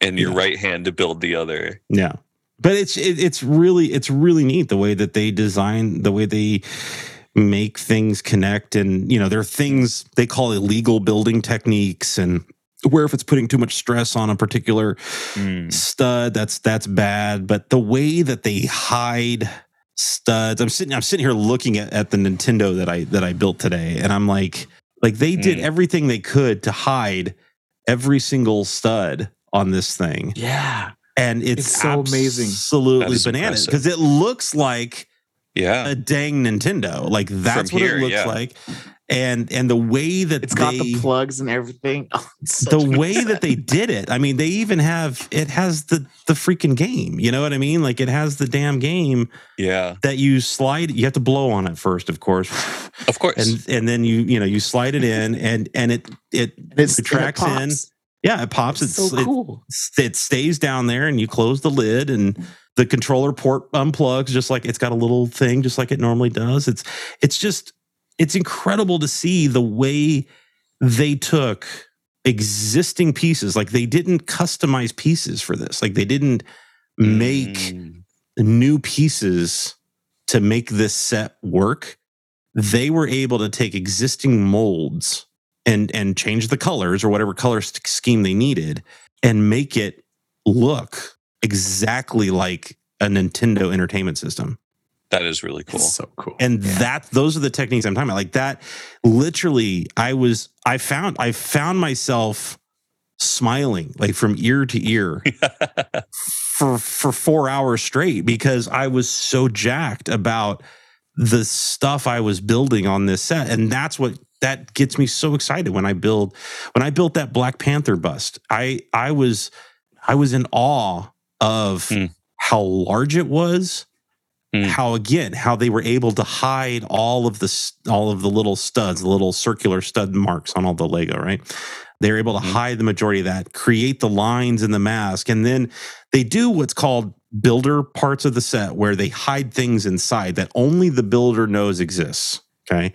and your Yeah. right hand to build the other. yeah. But it's it, it's really it's really neat the way that they design the way they make things connect, and you know there are things they call illegal building techniques, and where if it's putting too much stress on a particular stud that's that's bad. But the way that they hide studs i'm sitting i'm sitting here looking at, at the nintendo that i that i built today. And i'm like like they did Mm. everything they could to hide every single stud on this thing. Yeah. And it's, It's so amazing. absolutely bananas because it looks like Yeah, a dang nintendo like that's From what here, it looks yeah. like and and the way that It's got the plugs and everything. Oh, the way set. that they did it i mean they even have it has the the freaking game you know what i mean like it has the damn game yeah. that you slide you have to blow on it first of course Of course. and and then you you know you slide it in and and it it It's, tracks and it in pops. Yeah it pops It's it's so it, cool. it stays down there and you close the lid and the controller port unplugs just like it's got a little thing just like it normally does it's it's just it's incredible to see the way they took existing pieces like they didn't customize pieces for this like they didn't make Mm. new pieces to make this set work they were able to take existing molds and and change the colors or whatever color scheme they needed and make it look exactly like a Nintendo entertainment system. that is really cool. It's so cool. And Yeah. that those are the techniques I'm talking about. Like that literally I was I found I found myself smiling like from ear to ear for for 4 hours straight because I was so jacked about the stuff I was building on this set and that's what that gets me so excited when I build when I built that Black Panther bust. I I was I was in awe of Hmm. how large it was Hmm. how again how they were able to hide all of the all of the little studs the little circular stud marks on all the lego right they were able to Mhm. hide the majority of that create the lines in the mask and then they do what's called builder parts of the set where they hide things inside that only the builder knows exists okay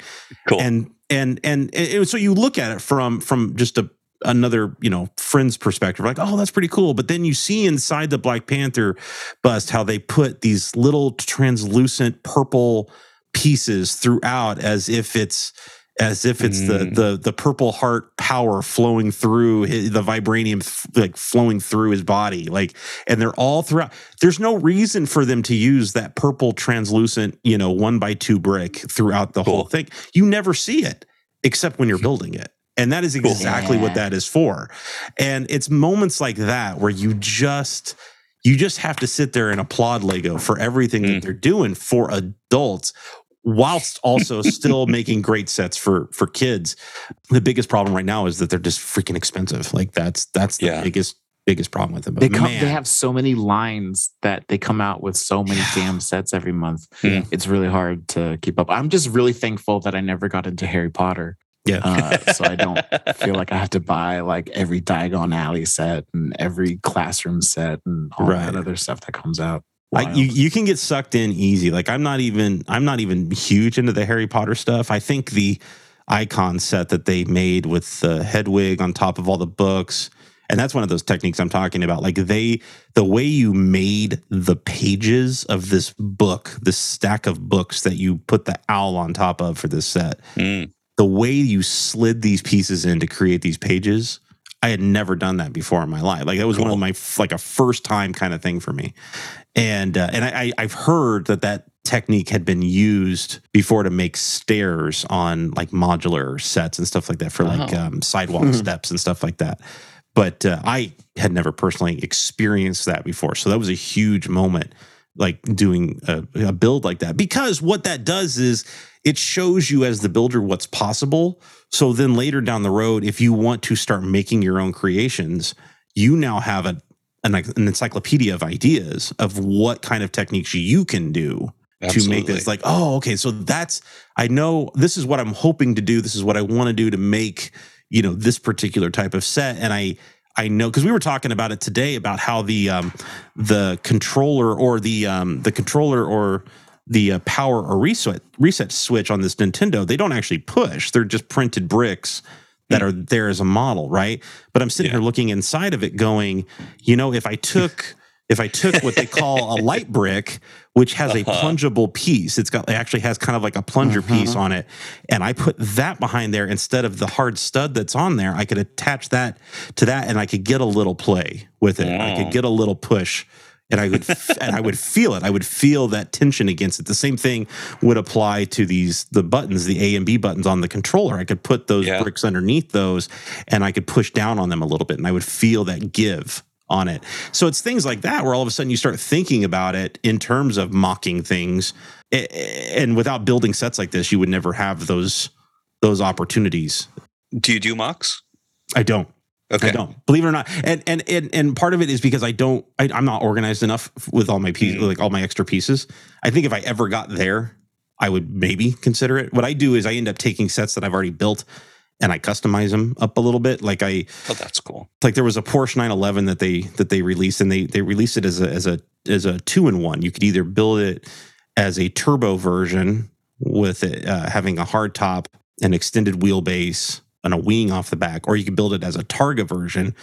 Cool. and and and, and so you look at it from from just a another you know friend's perspective like oh that's pretty cool but then you see inside the black panther bust how they put these little translucent purple pieces throughout as if it's as if it's the Mm. the the purple heart power flowing through his, the vibranium f- like flowing through his body like and they're all throughout there's no reason for them to use that purple translucent you know one by two brick throughout the whole thing you never see it except when you're building it and that is Cool. exactly what that is for and it's moments like that where you just you just have to sit there and applaud lego for everything Mm. that they're doing for adults whilst also still making great sets for for kids the biggest problem right now is that they're just freaking expensive like that's that's the Yeah. biggest biggest problem with them but They come. man, They have so many lines that they come out with so many Yeah. damn sets every month. Yeah. It's really hard to keep up. I'm just really thankful that I never got into Harry Potter, yeah uh, so I don't feel like I have to buy like every Diagon Alley set and every classroom set and all Right. that other stuff that comes out. I, you you can get sucked in easy. Like I'm not even I'm not even huge into the Harry Potter stuff. I think the icon set that they made with the Hedwig on top of all the books, and that's one of those techniques I'm talking about. Like they the way you made the pages of this book, this stack of books that you put the owl on top of for this set, Mm. the way you slid these pieces in to create these pages. I had never done that before in my life. Like that was one of my like a first time kind of thing for me and uh, and I, I I've heard that that technique had been used before to make stairs on like modular sets and stuff like that for like Oh. um, sidewalk Mhm. steps and stuff like that. But uh, I had never personally experienced that before, so that was a huge moment, like doing a, a build like that. Because what that does is it shows you as the builder what's possible. So then later down the road, if you want to start making your own creations, you now have a an, an encyclopedia of ideas of what kind of techniques you can do to make this like, oh, okay, so that's I know this is what I'm hoping to do. This is what I want to do to make you know this particular type of set, and I I know because we were talking about it today about how the um, the controller or the um, the controller or the uh, power or reset reset switch on this Nintendo they don't actually push. They're just printed bricks that are there as a model, right? But I'm sitting Yeah. here looking inside of it, going, you know, if I took if I took what they call a light brick, which has a Uh-huh. plungeable piece, it's got it actually has kind of like a plunger Uh-huh. piece on it, and I put that behind there instead of the hard stud that's on there, I could attach that to that, and I could get a little play with it. I could get a little push. And I would, and I would feel it. I would feel that tension against it. The same thing would apply to these the buttons, the A and B buttons on the controller. I could put those Yeah. bricks underneath those, and I could push down on them a little bit, and I would feel that give on it. So it's things like that where all of a sudden you start thinking about it in terms of mocking things, and without building sets like this, you would never have those those opportunities. Do you do mocks? I don't. Okay. I don't believe it or not, and and and and part of it is because I don't. I, I'm not organized enough with all my pieces, Mm. like all my extra pieces. I think if I ever got there, I would maybe consider it. What I do is I end up taking sets that I've already built, and I customize them up a little bit. Like I Oh, that's cool. like there was a Porsche 911 that they that they released, and they they released it as a as a as a two in one. You could either build it as a turbo version with it uh, having a hard top, an extended wheelbase, and a wing off the back, or you could build it as a Targa version,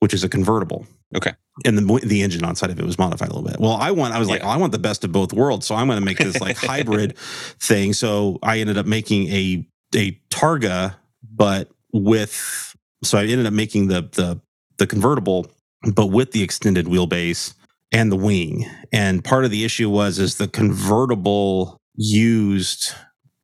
which is a convertible. Okay. And the the engine on side of it was modified a little bit. Well, I want I was like, oh, I want the best of both worlds, so I'm going to make this like hybrid thing. So I ended up making a a Targa, but with so I ended up making the the the convertible, but with the extended wheelbase and the wing. And part of the issue was is the convertible used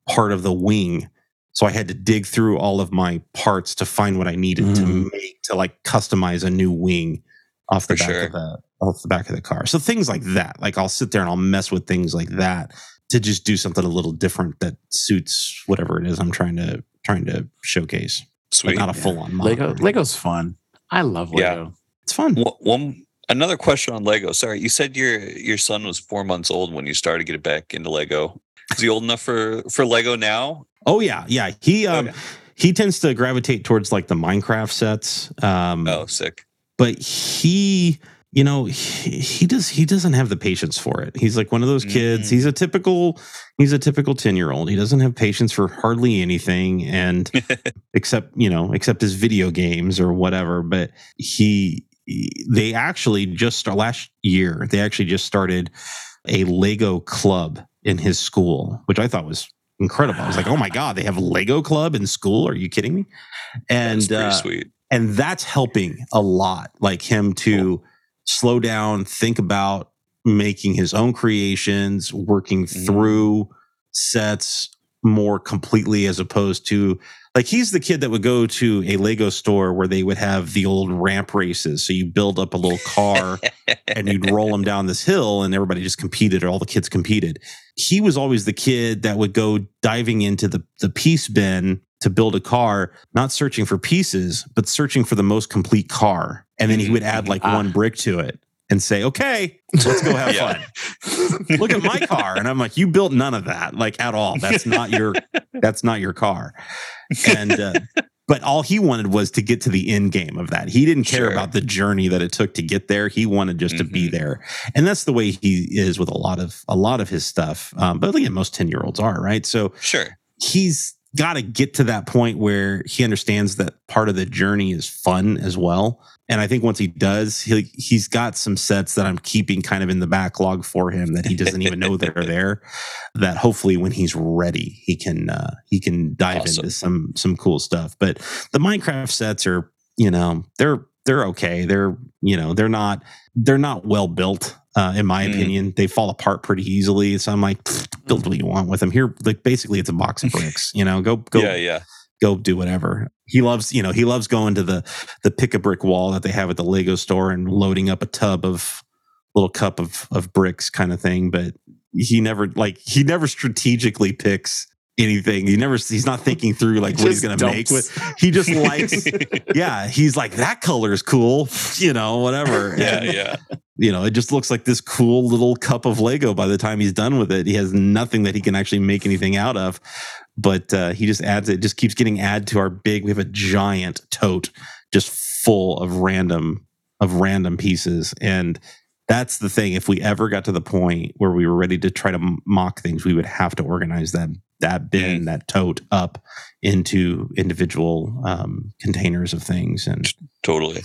part of the wing. So I had to dig through all of my parts to find what I needed to Mhm. make to like customize a new wing off the For back sure. of the off the back of the car. So things like that. Like I'll sit there and I'll mess with things like that to just do something a little different that suits whatever it is I'm trying to trying to showcase. Sweet. But not a Yeah. full on Lego Lego's fun. I love Yeah. Lego. It's fun. One- One another question on Lego. Sorry, you said your your son was four months old when you started to getting back into Lego. Is he old enough for for Lego now? Oh yeah, yeah. He um Okay. he tends to gravitate towards like the Minecraft sets. Um Oh, sick. but he you know he, he does he doesn't have the patience for it he's like one of those kids Mm. he's a typical he's a typical 10 year old he doesn't have patience for hardly anything and except you know except his video games or whatever but he they actually just last year they actually just started a lego club in his school which i thought was incredible i was like oh my god they have a lego club in school are you kidding me and That's uh, sweet. and that's helping a lot like him to slow down think about making his own creations working Mhm. through sets more completely as opposed to like he's the kid that would go to a lego store where they would have the old ramp races. So you build up a little car and you'd roll them down this hill and everybody just competed or all the kids competed. He was always the kid that would go diving into the, the piece bin to build a car not searching for pieces but searching for the most complete car. And then he would add like Ah. one brick to it and say okay let's go have fun. Look at my car and i'm like you built none of that like at all. That's not your that's not your car. And uh, but all he wanted was to get to the end game of that. He didn't care Sure. about the journey that it took to get there. He wanted just to be Mhm. there. And that's the way he is with a lot of a lot of his stuff um, but again most 10 year olds are right? So Sure. he's got to get to that point where he understands that part of the journey is fun as well. And I think once he does, he he's got some sets that I'm keeping kind of in the backlog for him that he doesn't even know that are there. That hopefully when he's ready, he can uh, he can dive Awesome. into some some cool stuff. But the Minecraft sets are you know they're they're okay. They're you know they're not they're not well built. Uh, in my Mm. opinion, they fall apart pretty easily. So I'm like, build what you want with them. Here, like basically, it's a box of bricks. You know, go go Yeah, yeah. go do whatever. He loves, you know, he loves going to the the pick a brick wall that they have at the Lego store and loading up a tub of little cup of of bricks kind of thing. But he never like he never strategically picks anything. He never he's not thinking through like what he's gonna make with he just likes yeah, he's like that color is cool, you know, whatever. yeah, And, yeah. You know, it just looks like this cool little cup of Lego by the time he's done with it. He has nothing that he can actually make anything out of. But uh, he just adds it, just keeps getting added to our big. We have a giant tote just full of random of random pieces. And that's the thing. If we ever got to the point where we were ready to try to mock things, we would have to organize that that bin, that tote up into individual um, containers of things. And Totally.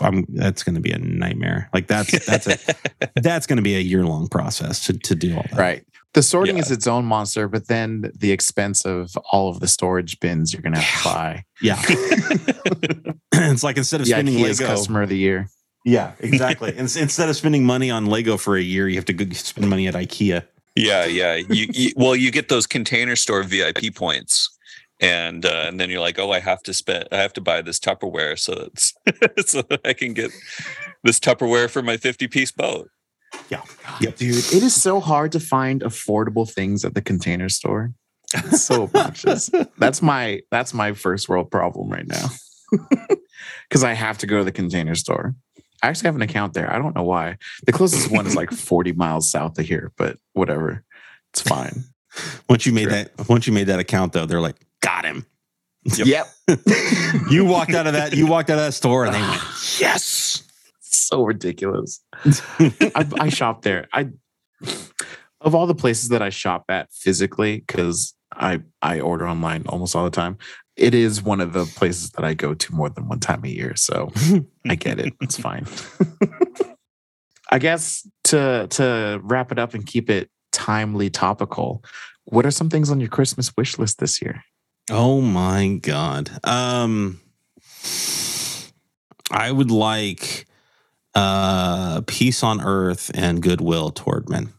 I'm that's going to be a nightmare. Like that's that's a that's going to be a year long process to to do all that. Right. The sorting Yeah. is its own monster, but then the expense of all of the storage bins you're gonna have to buy. Yeah. it's like instead of The spending IKEA's Lego, customer of the year. yeah, exactly. Instead of spending money on Lego for a year, you have to go spend money at IKEA. Yeah, yeah. You, you well, you get those container store VIP points, and uh, and then you're like, oh, I have to spend, I have to buy this Tupperware, so it's so that I can get this Tupperware for my 50 piece boat. Yeah. Yep. Dude, it is so hard to find affordable things at the container store. It's so obnoxious. that's my that's my first world problem right now. Because I have to go to the container store. I actually have an account there. I don't know why. The closest one is like 40 miles south of here, but whatever. It's fine. Once you made Sure. that, once you made that account, though, they're like, got him. Yep. You walked out of that. You walked out of that store, and they went, yes. so ridiculous. I, I shop there. I of all the places that I shop at physically, because I I order online almost all the time. It is one of the places that I go to more than one time a year. So I get it. It's fine. I guess to to wrap it up and keep it timely topical, what are some things on your Christmas wish list this year? Oh my god. Um I would like uh peace on earth and goodwill toward men.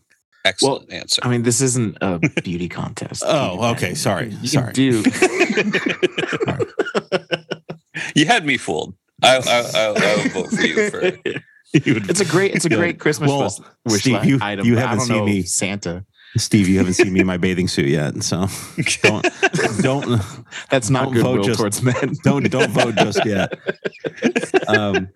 Excellent answer. I mean, this isn't a beauty contest. Oh, okay, sorry, You sorry. do you had me fooled. I I, I, I would vote for you for It's a great, it's a Good. great Christmas Well, wish Steve, you- item. you haven't seen know me. Santa. Steve, you haven't seen me in my bathing suit yet, so don't don't That's not Don't goodwill vote just- towards men. don't don't vote just yet. Um,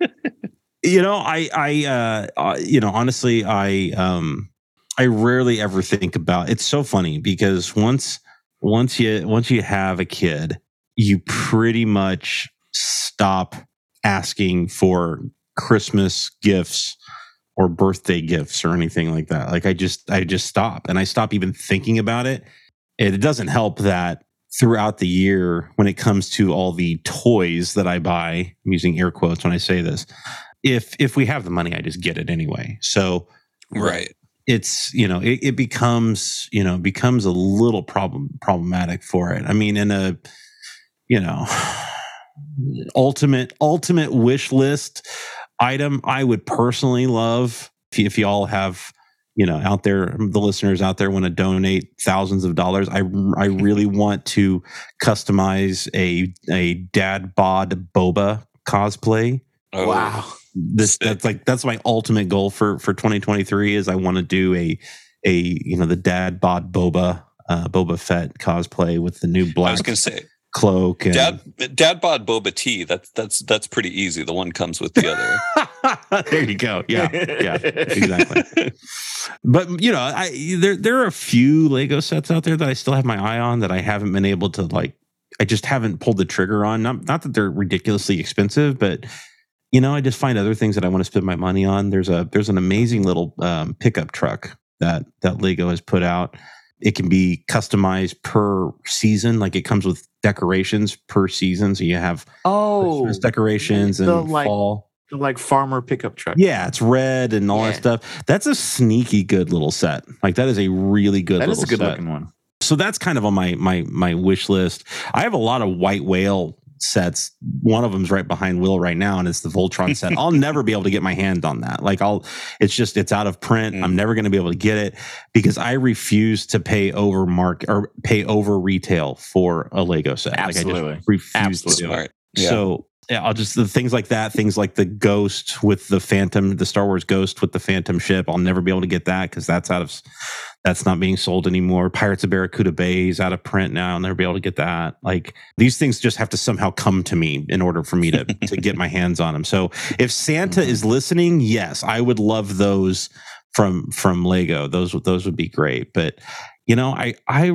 you know, I I uh, uh, you know honestly, I um, I rarely ever think about. It's so funny because once once you once you have a kid, you pretty much stop asking for Christmas gifts or birthday gifts or anything like that. Like I just I just stop and I stop even thinking about it. It doesn't help that throughout the year when it comes to all the toys that I buy, I'm using air quotes when I say this. If if we have the money, I just get it anyway. So right. It's you know it, it becomes you know becomes a little problem problematic for it. I mean, in a you know ultimate ultimate wish list item, I would personally love if, y- if y'all have you know out there the listeners out there want to donate thousands of dollars i i really want to customize a a dad bod boba cosplay Oh, Wow. This that's like that's my ultimate goal for for 2023 is I want to do a a you know the dad bod boba uh Boba Fett cosplay with the new black. I was gonna say, cloak and Dad, Dad bought boba T. That's that's that's pretty easy. The one comes with the other. there you go yeah yeah exactly but you know I there there are a few Lego sets out there that I still have my eye on that I haven't been able to like I just haven't pulled the trigger on not not that they're ridiculously expensive but you know I just find other things that I want to spend my money on there's a there's an amazing little um, pickup truck that that Lego has put out it can be customized per season like it comes with decorations per season so you have Oh, Christmas decorations and like- fall like farmer pickup truck. yeah, it's red and all Yeah. that stuff. That's a sneaky good little set. Like that is a really good. that little is a good set. looking one. So that's kind of on my my my wish list. I have a lot of white whale sets. One of them's right behind Will right now, and it's the Voltron set. I'll never be able to get my hand on that. Like I'll, it's just it's out of print. Mm. I'm never going to be able to get it because I refuse to pay over mark or pay over retail for a Lego set. Like I Absolutely. just refuse Absolutely. to do it. Yeah. So yeah, I'll just the things like that, things like the Ghost with the Phantom, the Star Wars Ghost with the Phantom ship. I'll never be able to get that because that's out of That's not being sold anymore. Pirates of Barracuda Bay is out of print now. I'll never be able to get that. Like these things just have to somehow come to me in order for me to to get my hands on them. So if Santa Mhm. is listening, yes, I would love those from from Lego. Those would those would be great. But you know, I I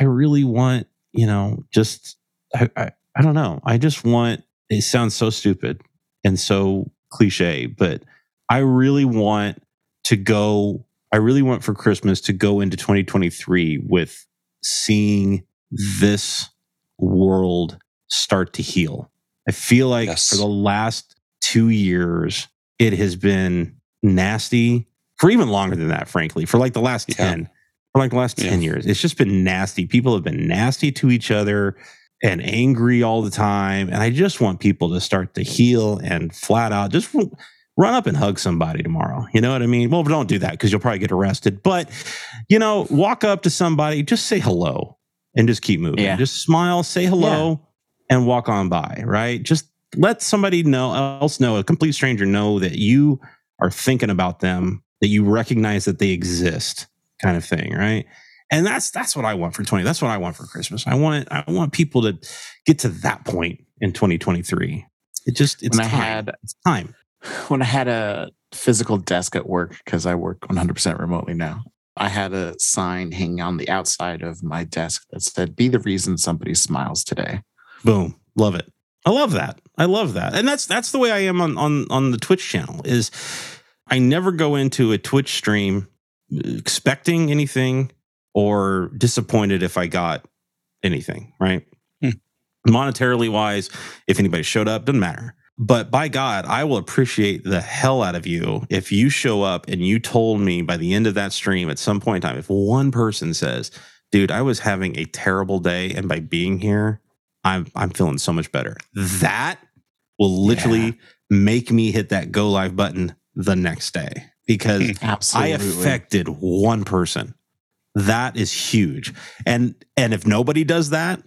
I really want you know just I I, I don't know. I just want. It sounds so stupid and so cliche, but I really want to go. I really want for Christmas to go into 2023 with seeing this world start to heal. I feel like Yes. for the last two years, it has been nasty for even longer than that, frankly, for like the last Yeah. 10, for like the last Yeah. 10 years. It's just been nasty. People have been nasty to each other and angry all the time. And I just want people to start to heal and flat out just run up and hug somebody tomorrow. You know what I mean? Well, don't do that because you'll probably get arrested. But, you know, walk up to somebody, just say hello and just keep moving. Yeah. Just smile, say hello, and walk on by, right? Just let somebody know, else know, a complete stranger know that you are thinking about them, that you recognize that they exist, kind of thing, right? And that's that's what I want for 20. That's what I want for Christmas. I want I want people to get to that point in 2023. It just it's when I time. had it's time. when I had a physical desk at work because I work 100% remotely now. I had a sign hanging on the outside of my desk that said, "Be the reason somebody smiles today." Boom. Love it. I love that. I love that. And that's that's the way I am on on on the Twitch channel is I never go into a Twitch stream expecting anything or disappointed if I got anything, right? Hmm. Monetarily wise, if anybody showed up, doesn't matter. But by God, I will appreciate the hell out of you if you show up and you told me by the end of that stream at some point in time, if one person says, dude, I was having a terrible day, and by being here, I'm I'm feeling so much better. That will literally Yeah. make me hit that go live button the next day because I affected one person. That is huge. And and if nobody does that,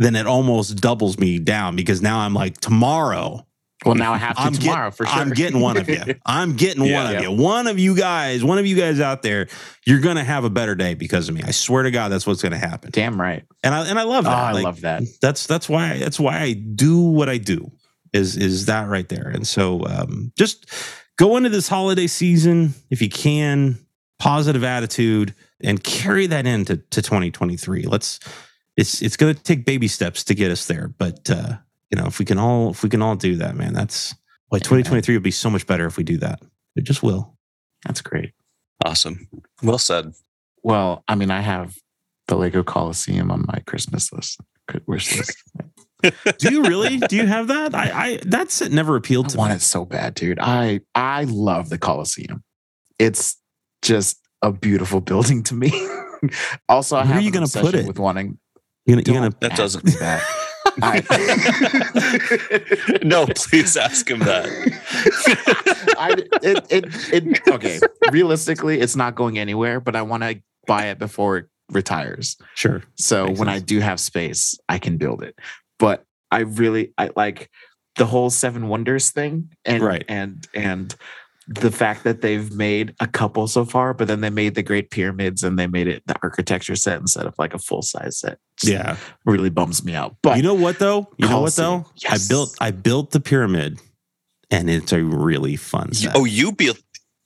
then it almost doubles me down because now I'm like tomorrow well, now I have to I'm get- tomorrow for sure. I'm getting one of you. I'm getting Yeah. one of Yeah. you. One of you guys, one of you guys out there, you're gonna have a better day because of me. I swear to God, that's what's gonna happen. Damn right. And I and I love Oh, that. I Like, love that. that's that's why that's why I do what I do is is that right there. And so um, just go into this holiday season if you can, positive attitude, and carry that into to 2023. Let's it's it's going to take baby steps to get us there, but uh, you know if we can all if we can all do that, man, that's why 2023 would be so much better if we do that. It just will. That's great. Awesome. Well said. Well, I mean, I have the Lego Coliseum on my Christmas list, wish list. Do you really? do you have that? I, I that's it. Never appealed I to want me. it so bad, dude. I I love the Coliseum. It's just a beautiful building to me. also, I Where are you gonna put it? with wanting. You're gonna, you're gonna That doesn't- me that. I, no, please ask him that. I it, it it okay. Realistically, it's not going anywhere, but I want to buy it before it retires. sure. So Makes when I do have space, I can build it. But I really I like the whole Seven Wonders thing and Right. and and the fact that they've made a couple so far, but then they made the Great Pyramids and they made it the architecture set instead of like a full size set. Just Yeah. really bums me out. But you know what though? You know what though? yes. I built I built the pyramid, and it's a really fun set. oh, you built.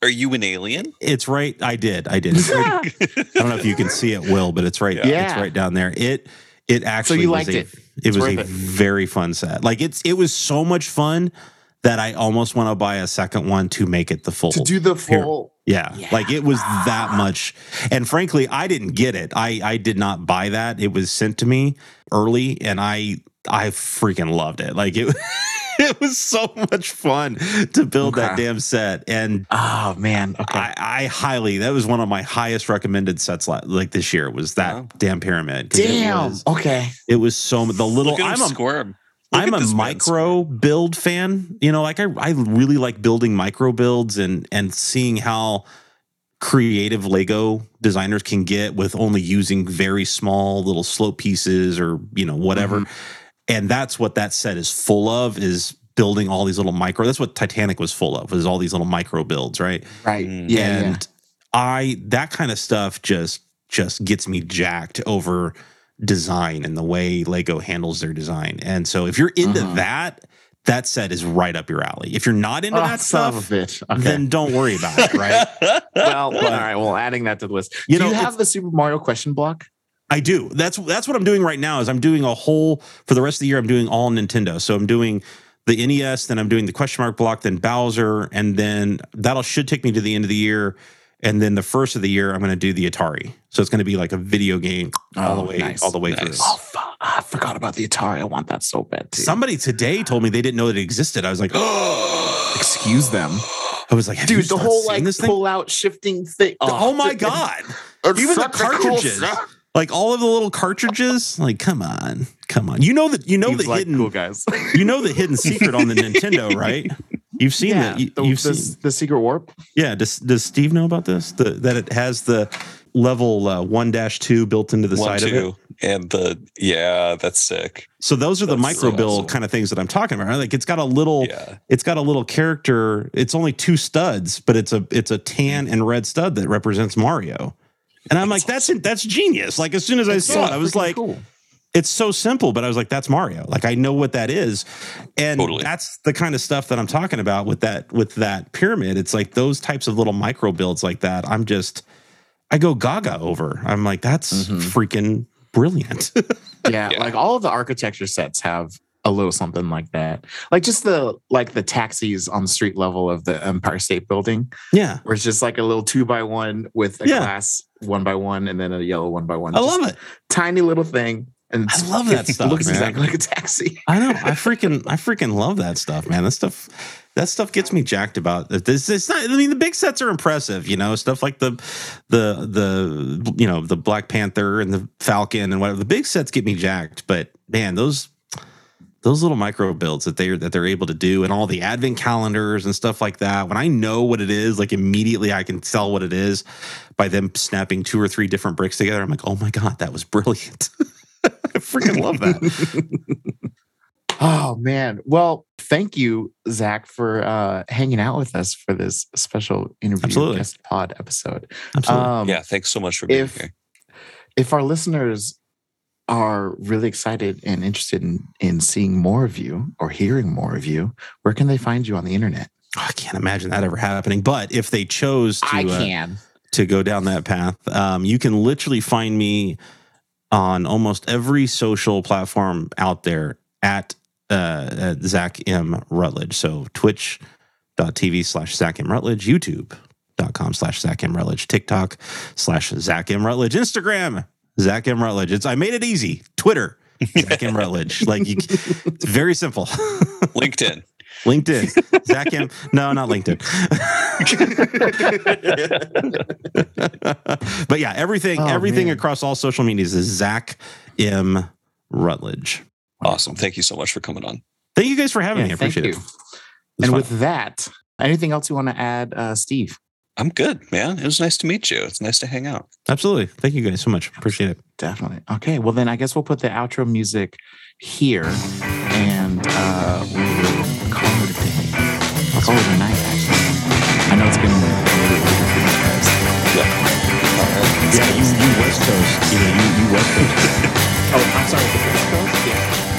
Are you an alien? it's right. I did. I did. Right- I don't know if you can see it, Will, but it's right. Yeah. It's right down there. It it actually So you was liked a, it. It was a it. very fun set. Like it's it was so much fun that I almost want to buy a second one to make it the full. to do the full Yeah. Yeah. Like it was that much. And frankly, I didn't get it. I I did not buy that. It was sent to me early and I I freaking loved it. Like it it was so much fun to build that damn set and Oh man. Okay. I, I highly that was one of my highest recommended sets la- like this year was that Wow. damn pyramid. Damn. it was, okay. it was so the little Look at him I'm a squirm. Look I'm a this man micro build fan. You know, like I, I really like building micro builds and and seeing how creative Lego designers can get with only using very small little slope pieces or you know whatever. And that's what that set is full of is building all these little micro. That's what Titanic was full of was all these little micro builds, right? Right. Mm. Yeah. and yeah. I that kind of stuff just just gets me jacked over design and the way Lego handles their design. And so if you're into Mhm. that, that set is right up your alley. If you're not into Oh, that stuff. Okay. then don't worry about it, right? well, all right. Well, adding that to the list. You Do know, you have the Super Mario question block? I do. That's that's what I'm doing right now. Is I'm doing a whole for the rest of the year. I'm doing all Nintendo. So I'm doing the NES, then I'm doing the question mark block, then Bowser, and then that'll should take me to the end of the year. And then the first of the year, I'm going to do the Atari. So it's going to be like a video game all the Oh, way nice. all the way Nice. through. Oh, fuck. I forgot about the Atari. I want that so bad too. Somebody today told me they didn't know that it existed. I was like, Excuse them, I was like, Have you dude. The whole like this thing? pull out shifting thing. Oh, my god! It's Even the such a cool cartridges. Like all of the little cartridges. Like, come on, come on. You know that you know Seems the like hidden cool guys. you know the hidden secret on the Nintendo, right? You've seen yeah, that. You, the, you've the, seen, the secret warp. yeah. Does Does Steve know about this? The, that it has the level uh, one dash two built into the One, side of it. two, and the yeah, that's sick. So those are the That's micro so bill awesome. kind of things that I'm talking about. Right? Like it's got a little, Yeah, it's got a little character. It's only two studs, but it's a it's a tan and red stud that represents Mario. And I'm like, that's that's genius. Like as soon as I saw it, I was like, cool. It's so simple, but I was like, that's Mario. Like I know what that is. And Totally. that's the kind of stuff that I'm talking about with that with that pyramid. It's like those types of little micro builds like that. I'm just I go gaga over. I'm like, that's Mhm. freaking brilliant. yeah, Yeah. like all of the architecture sets have a little something like that. Like just the like the taxis on the street level of the Empire State Building, yeah. where it's just like a little two by one with a Yeah. glass one by one and then a yellow one by one. I Just love it. Tiny little thing. And I love that it stuff, Looks man. exactly like a taxi. I know. I freaking I freaking love that stuff, man. That stuff that stuff gets me jacked about. This it's not I mean the big sets are impressive, you know, stuff like the the the you know, the Black Panther and the Falcon and whatever. The big sets get me jacked, but man, those those little micro builds that they're that they're able to do and all the advent calendars and stuff like that when i know what it is like immediately i can tell what it is by them snapping two or three different bricks together i'm like oh my god that was brilliant i freaking love that Oh man. Well, thank you, Zach, for uh hanging out with us for this special interview Absolutely. guest pod episode. absolutely Um yeah. Thanks so much for being if- here. if our listeners are really excited and interested in, in seeing more of you or hearing more of you, where can they find you on the internet? Oh, I can't imagine that ever happening. But if they chose to I uh, can. to go down that path, um, you can literally find me on almost every social platform out there at, uh, at Zach M Rutledge. So Twitch.tv slash Zach M Rutledge, YouTube.com slash Zach M Rutledge, TikTok slash Zach M Rutledge, Instagram Zach M Rutledge. It's I made it easy. Twitter. Zach M Rutledge. Like you, it's very simple. LinkedIn. LinkedIn. Zach M. No, not LinkedIn. but yeah, everything, Oh, everything man. across all social medias is Zach M. Rutledge. Awesome. Thank you so much for coming on. Thank you guys for having Yeah, me. I thank appreciate you. it. It And fun. with that, anything else you want to add, uh, Steve? I'm good, man. It was nice to meet you. It's nice to hang out. Absolutely. Thank you guys so much. Appreciate it. Definitely. Okay. Well, then I guess we'll put the outro music here and uh, we will call it a day. I'll call it a night, actually. I know it's been a really later for you guys. Yeah. Right. Yeah, you, you West Coast. You know, you, you West Coast. oh, I'm sorry, the West Coast? Yeah.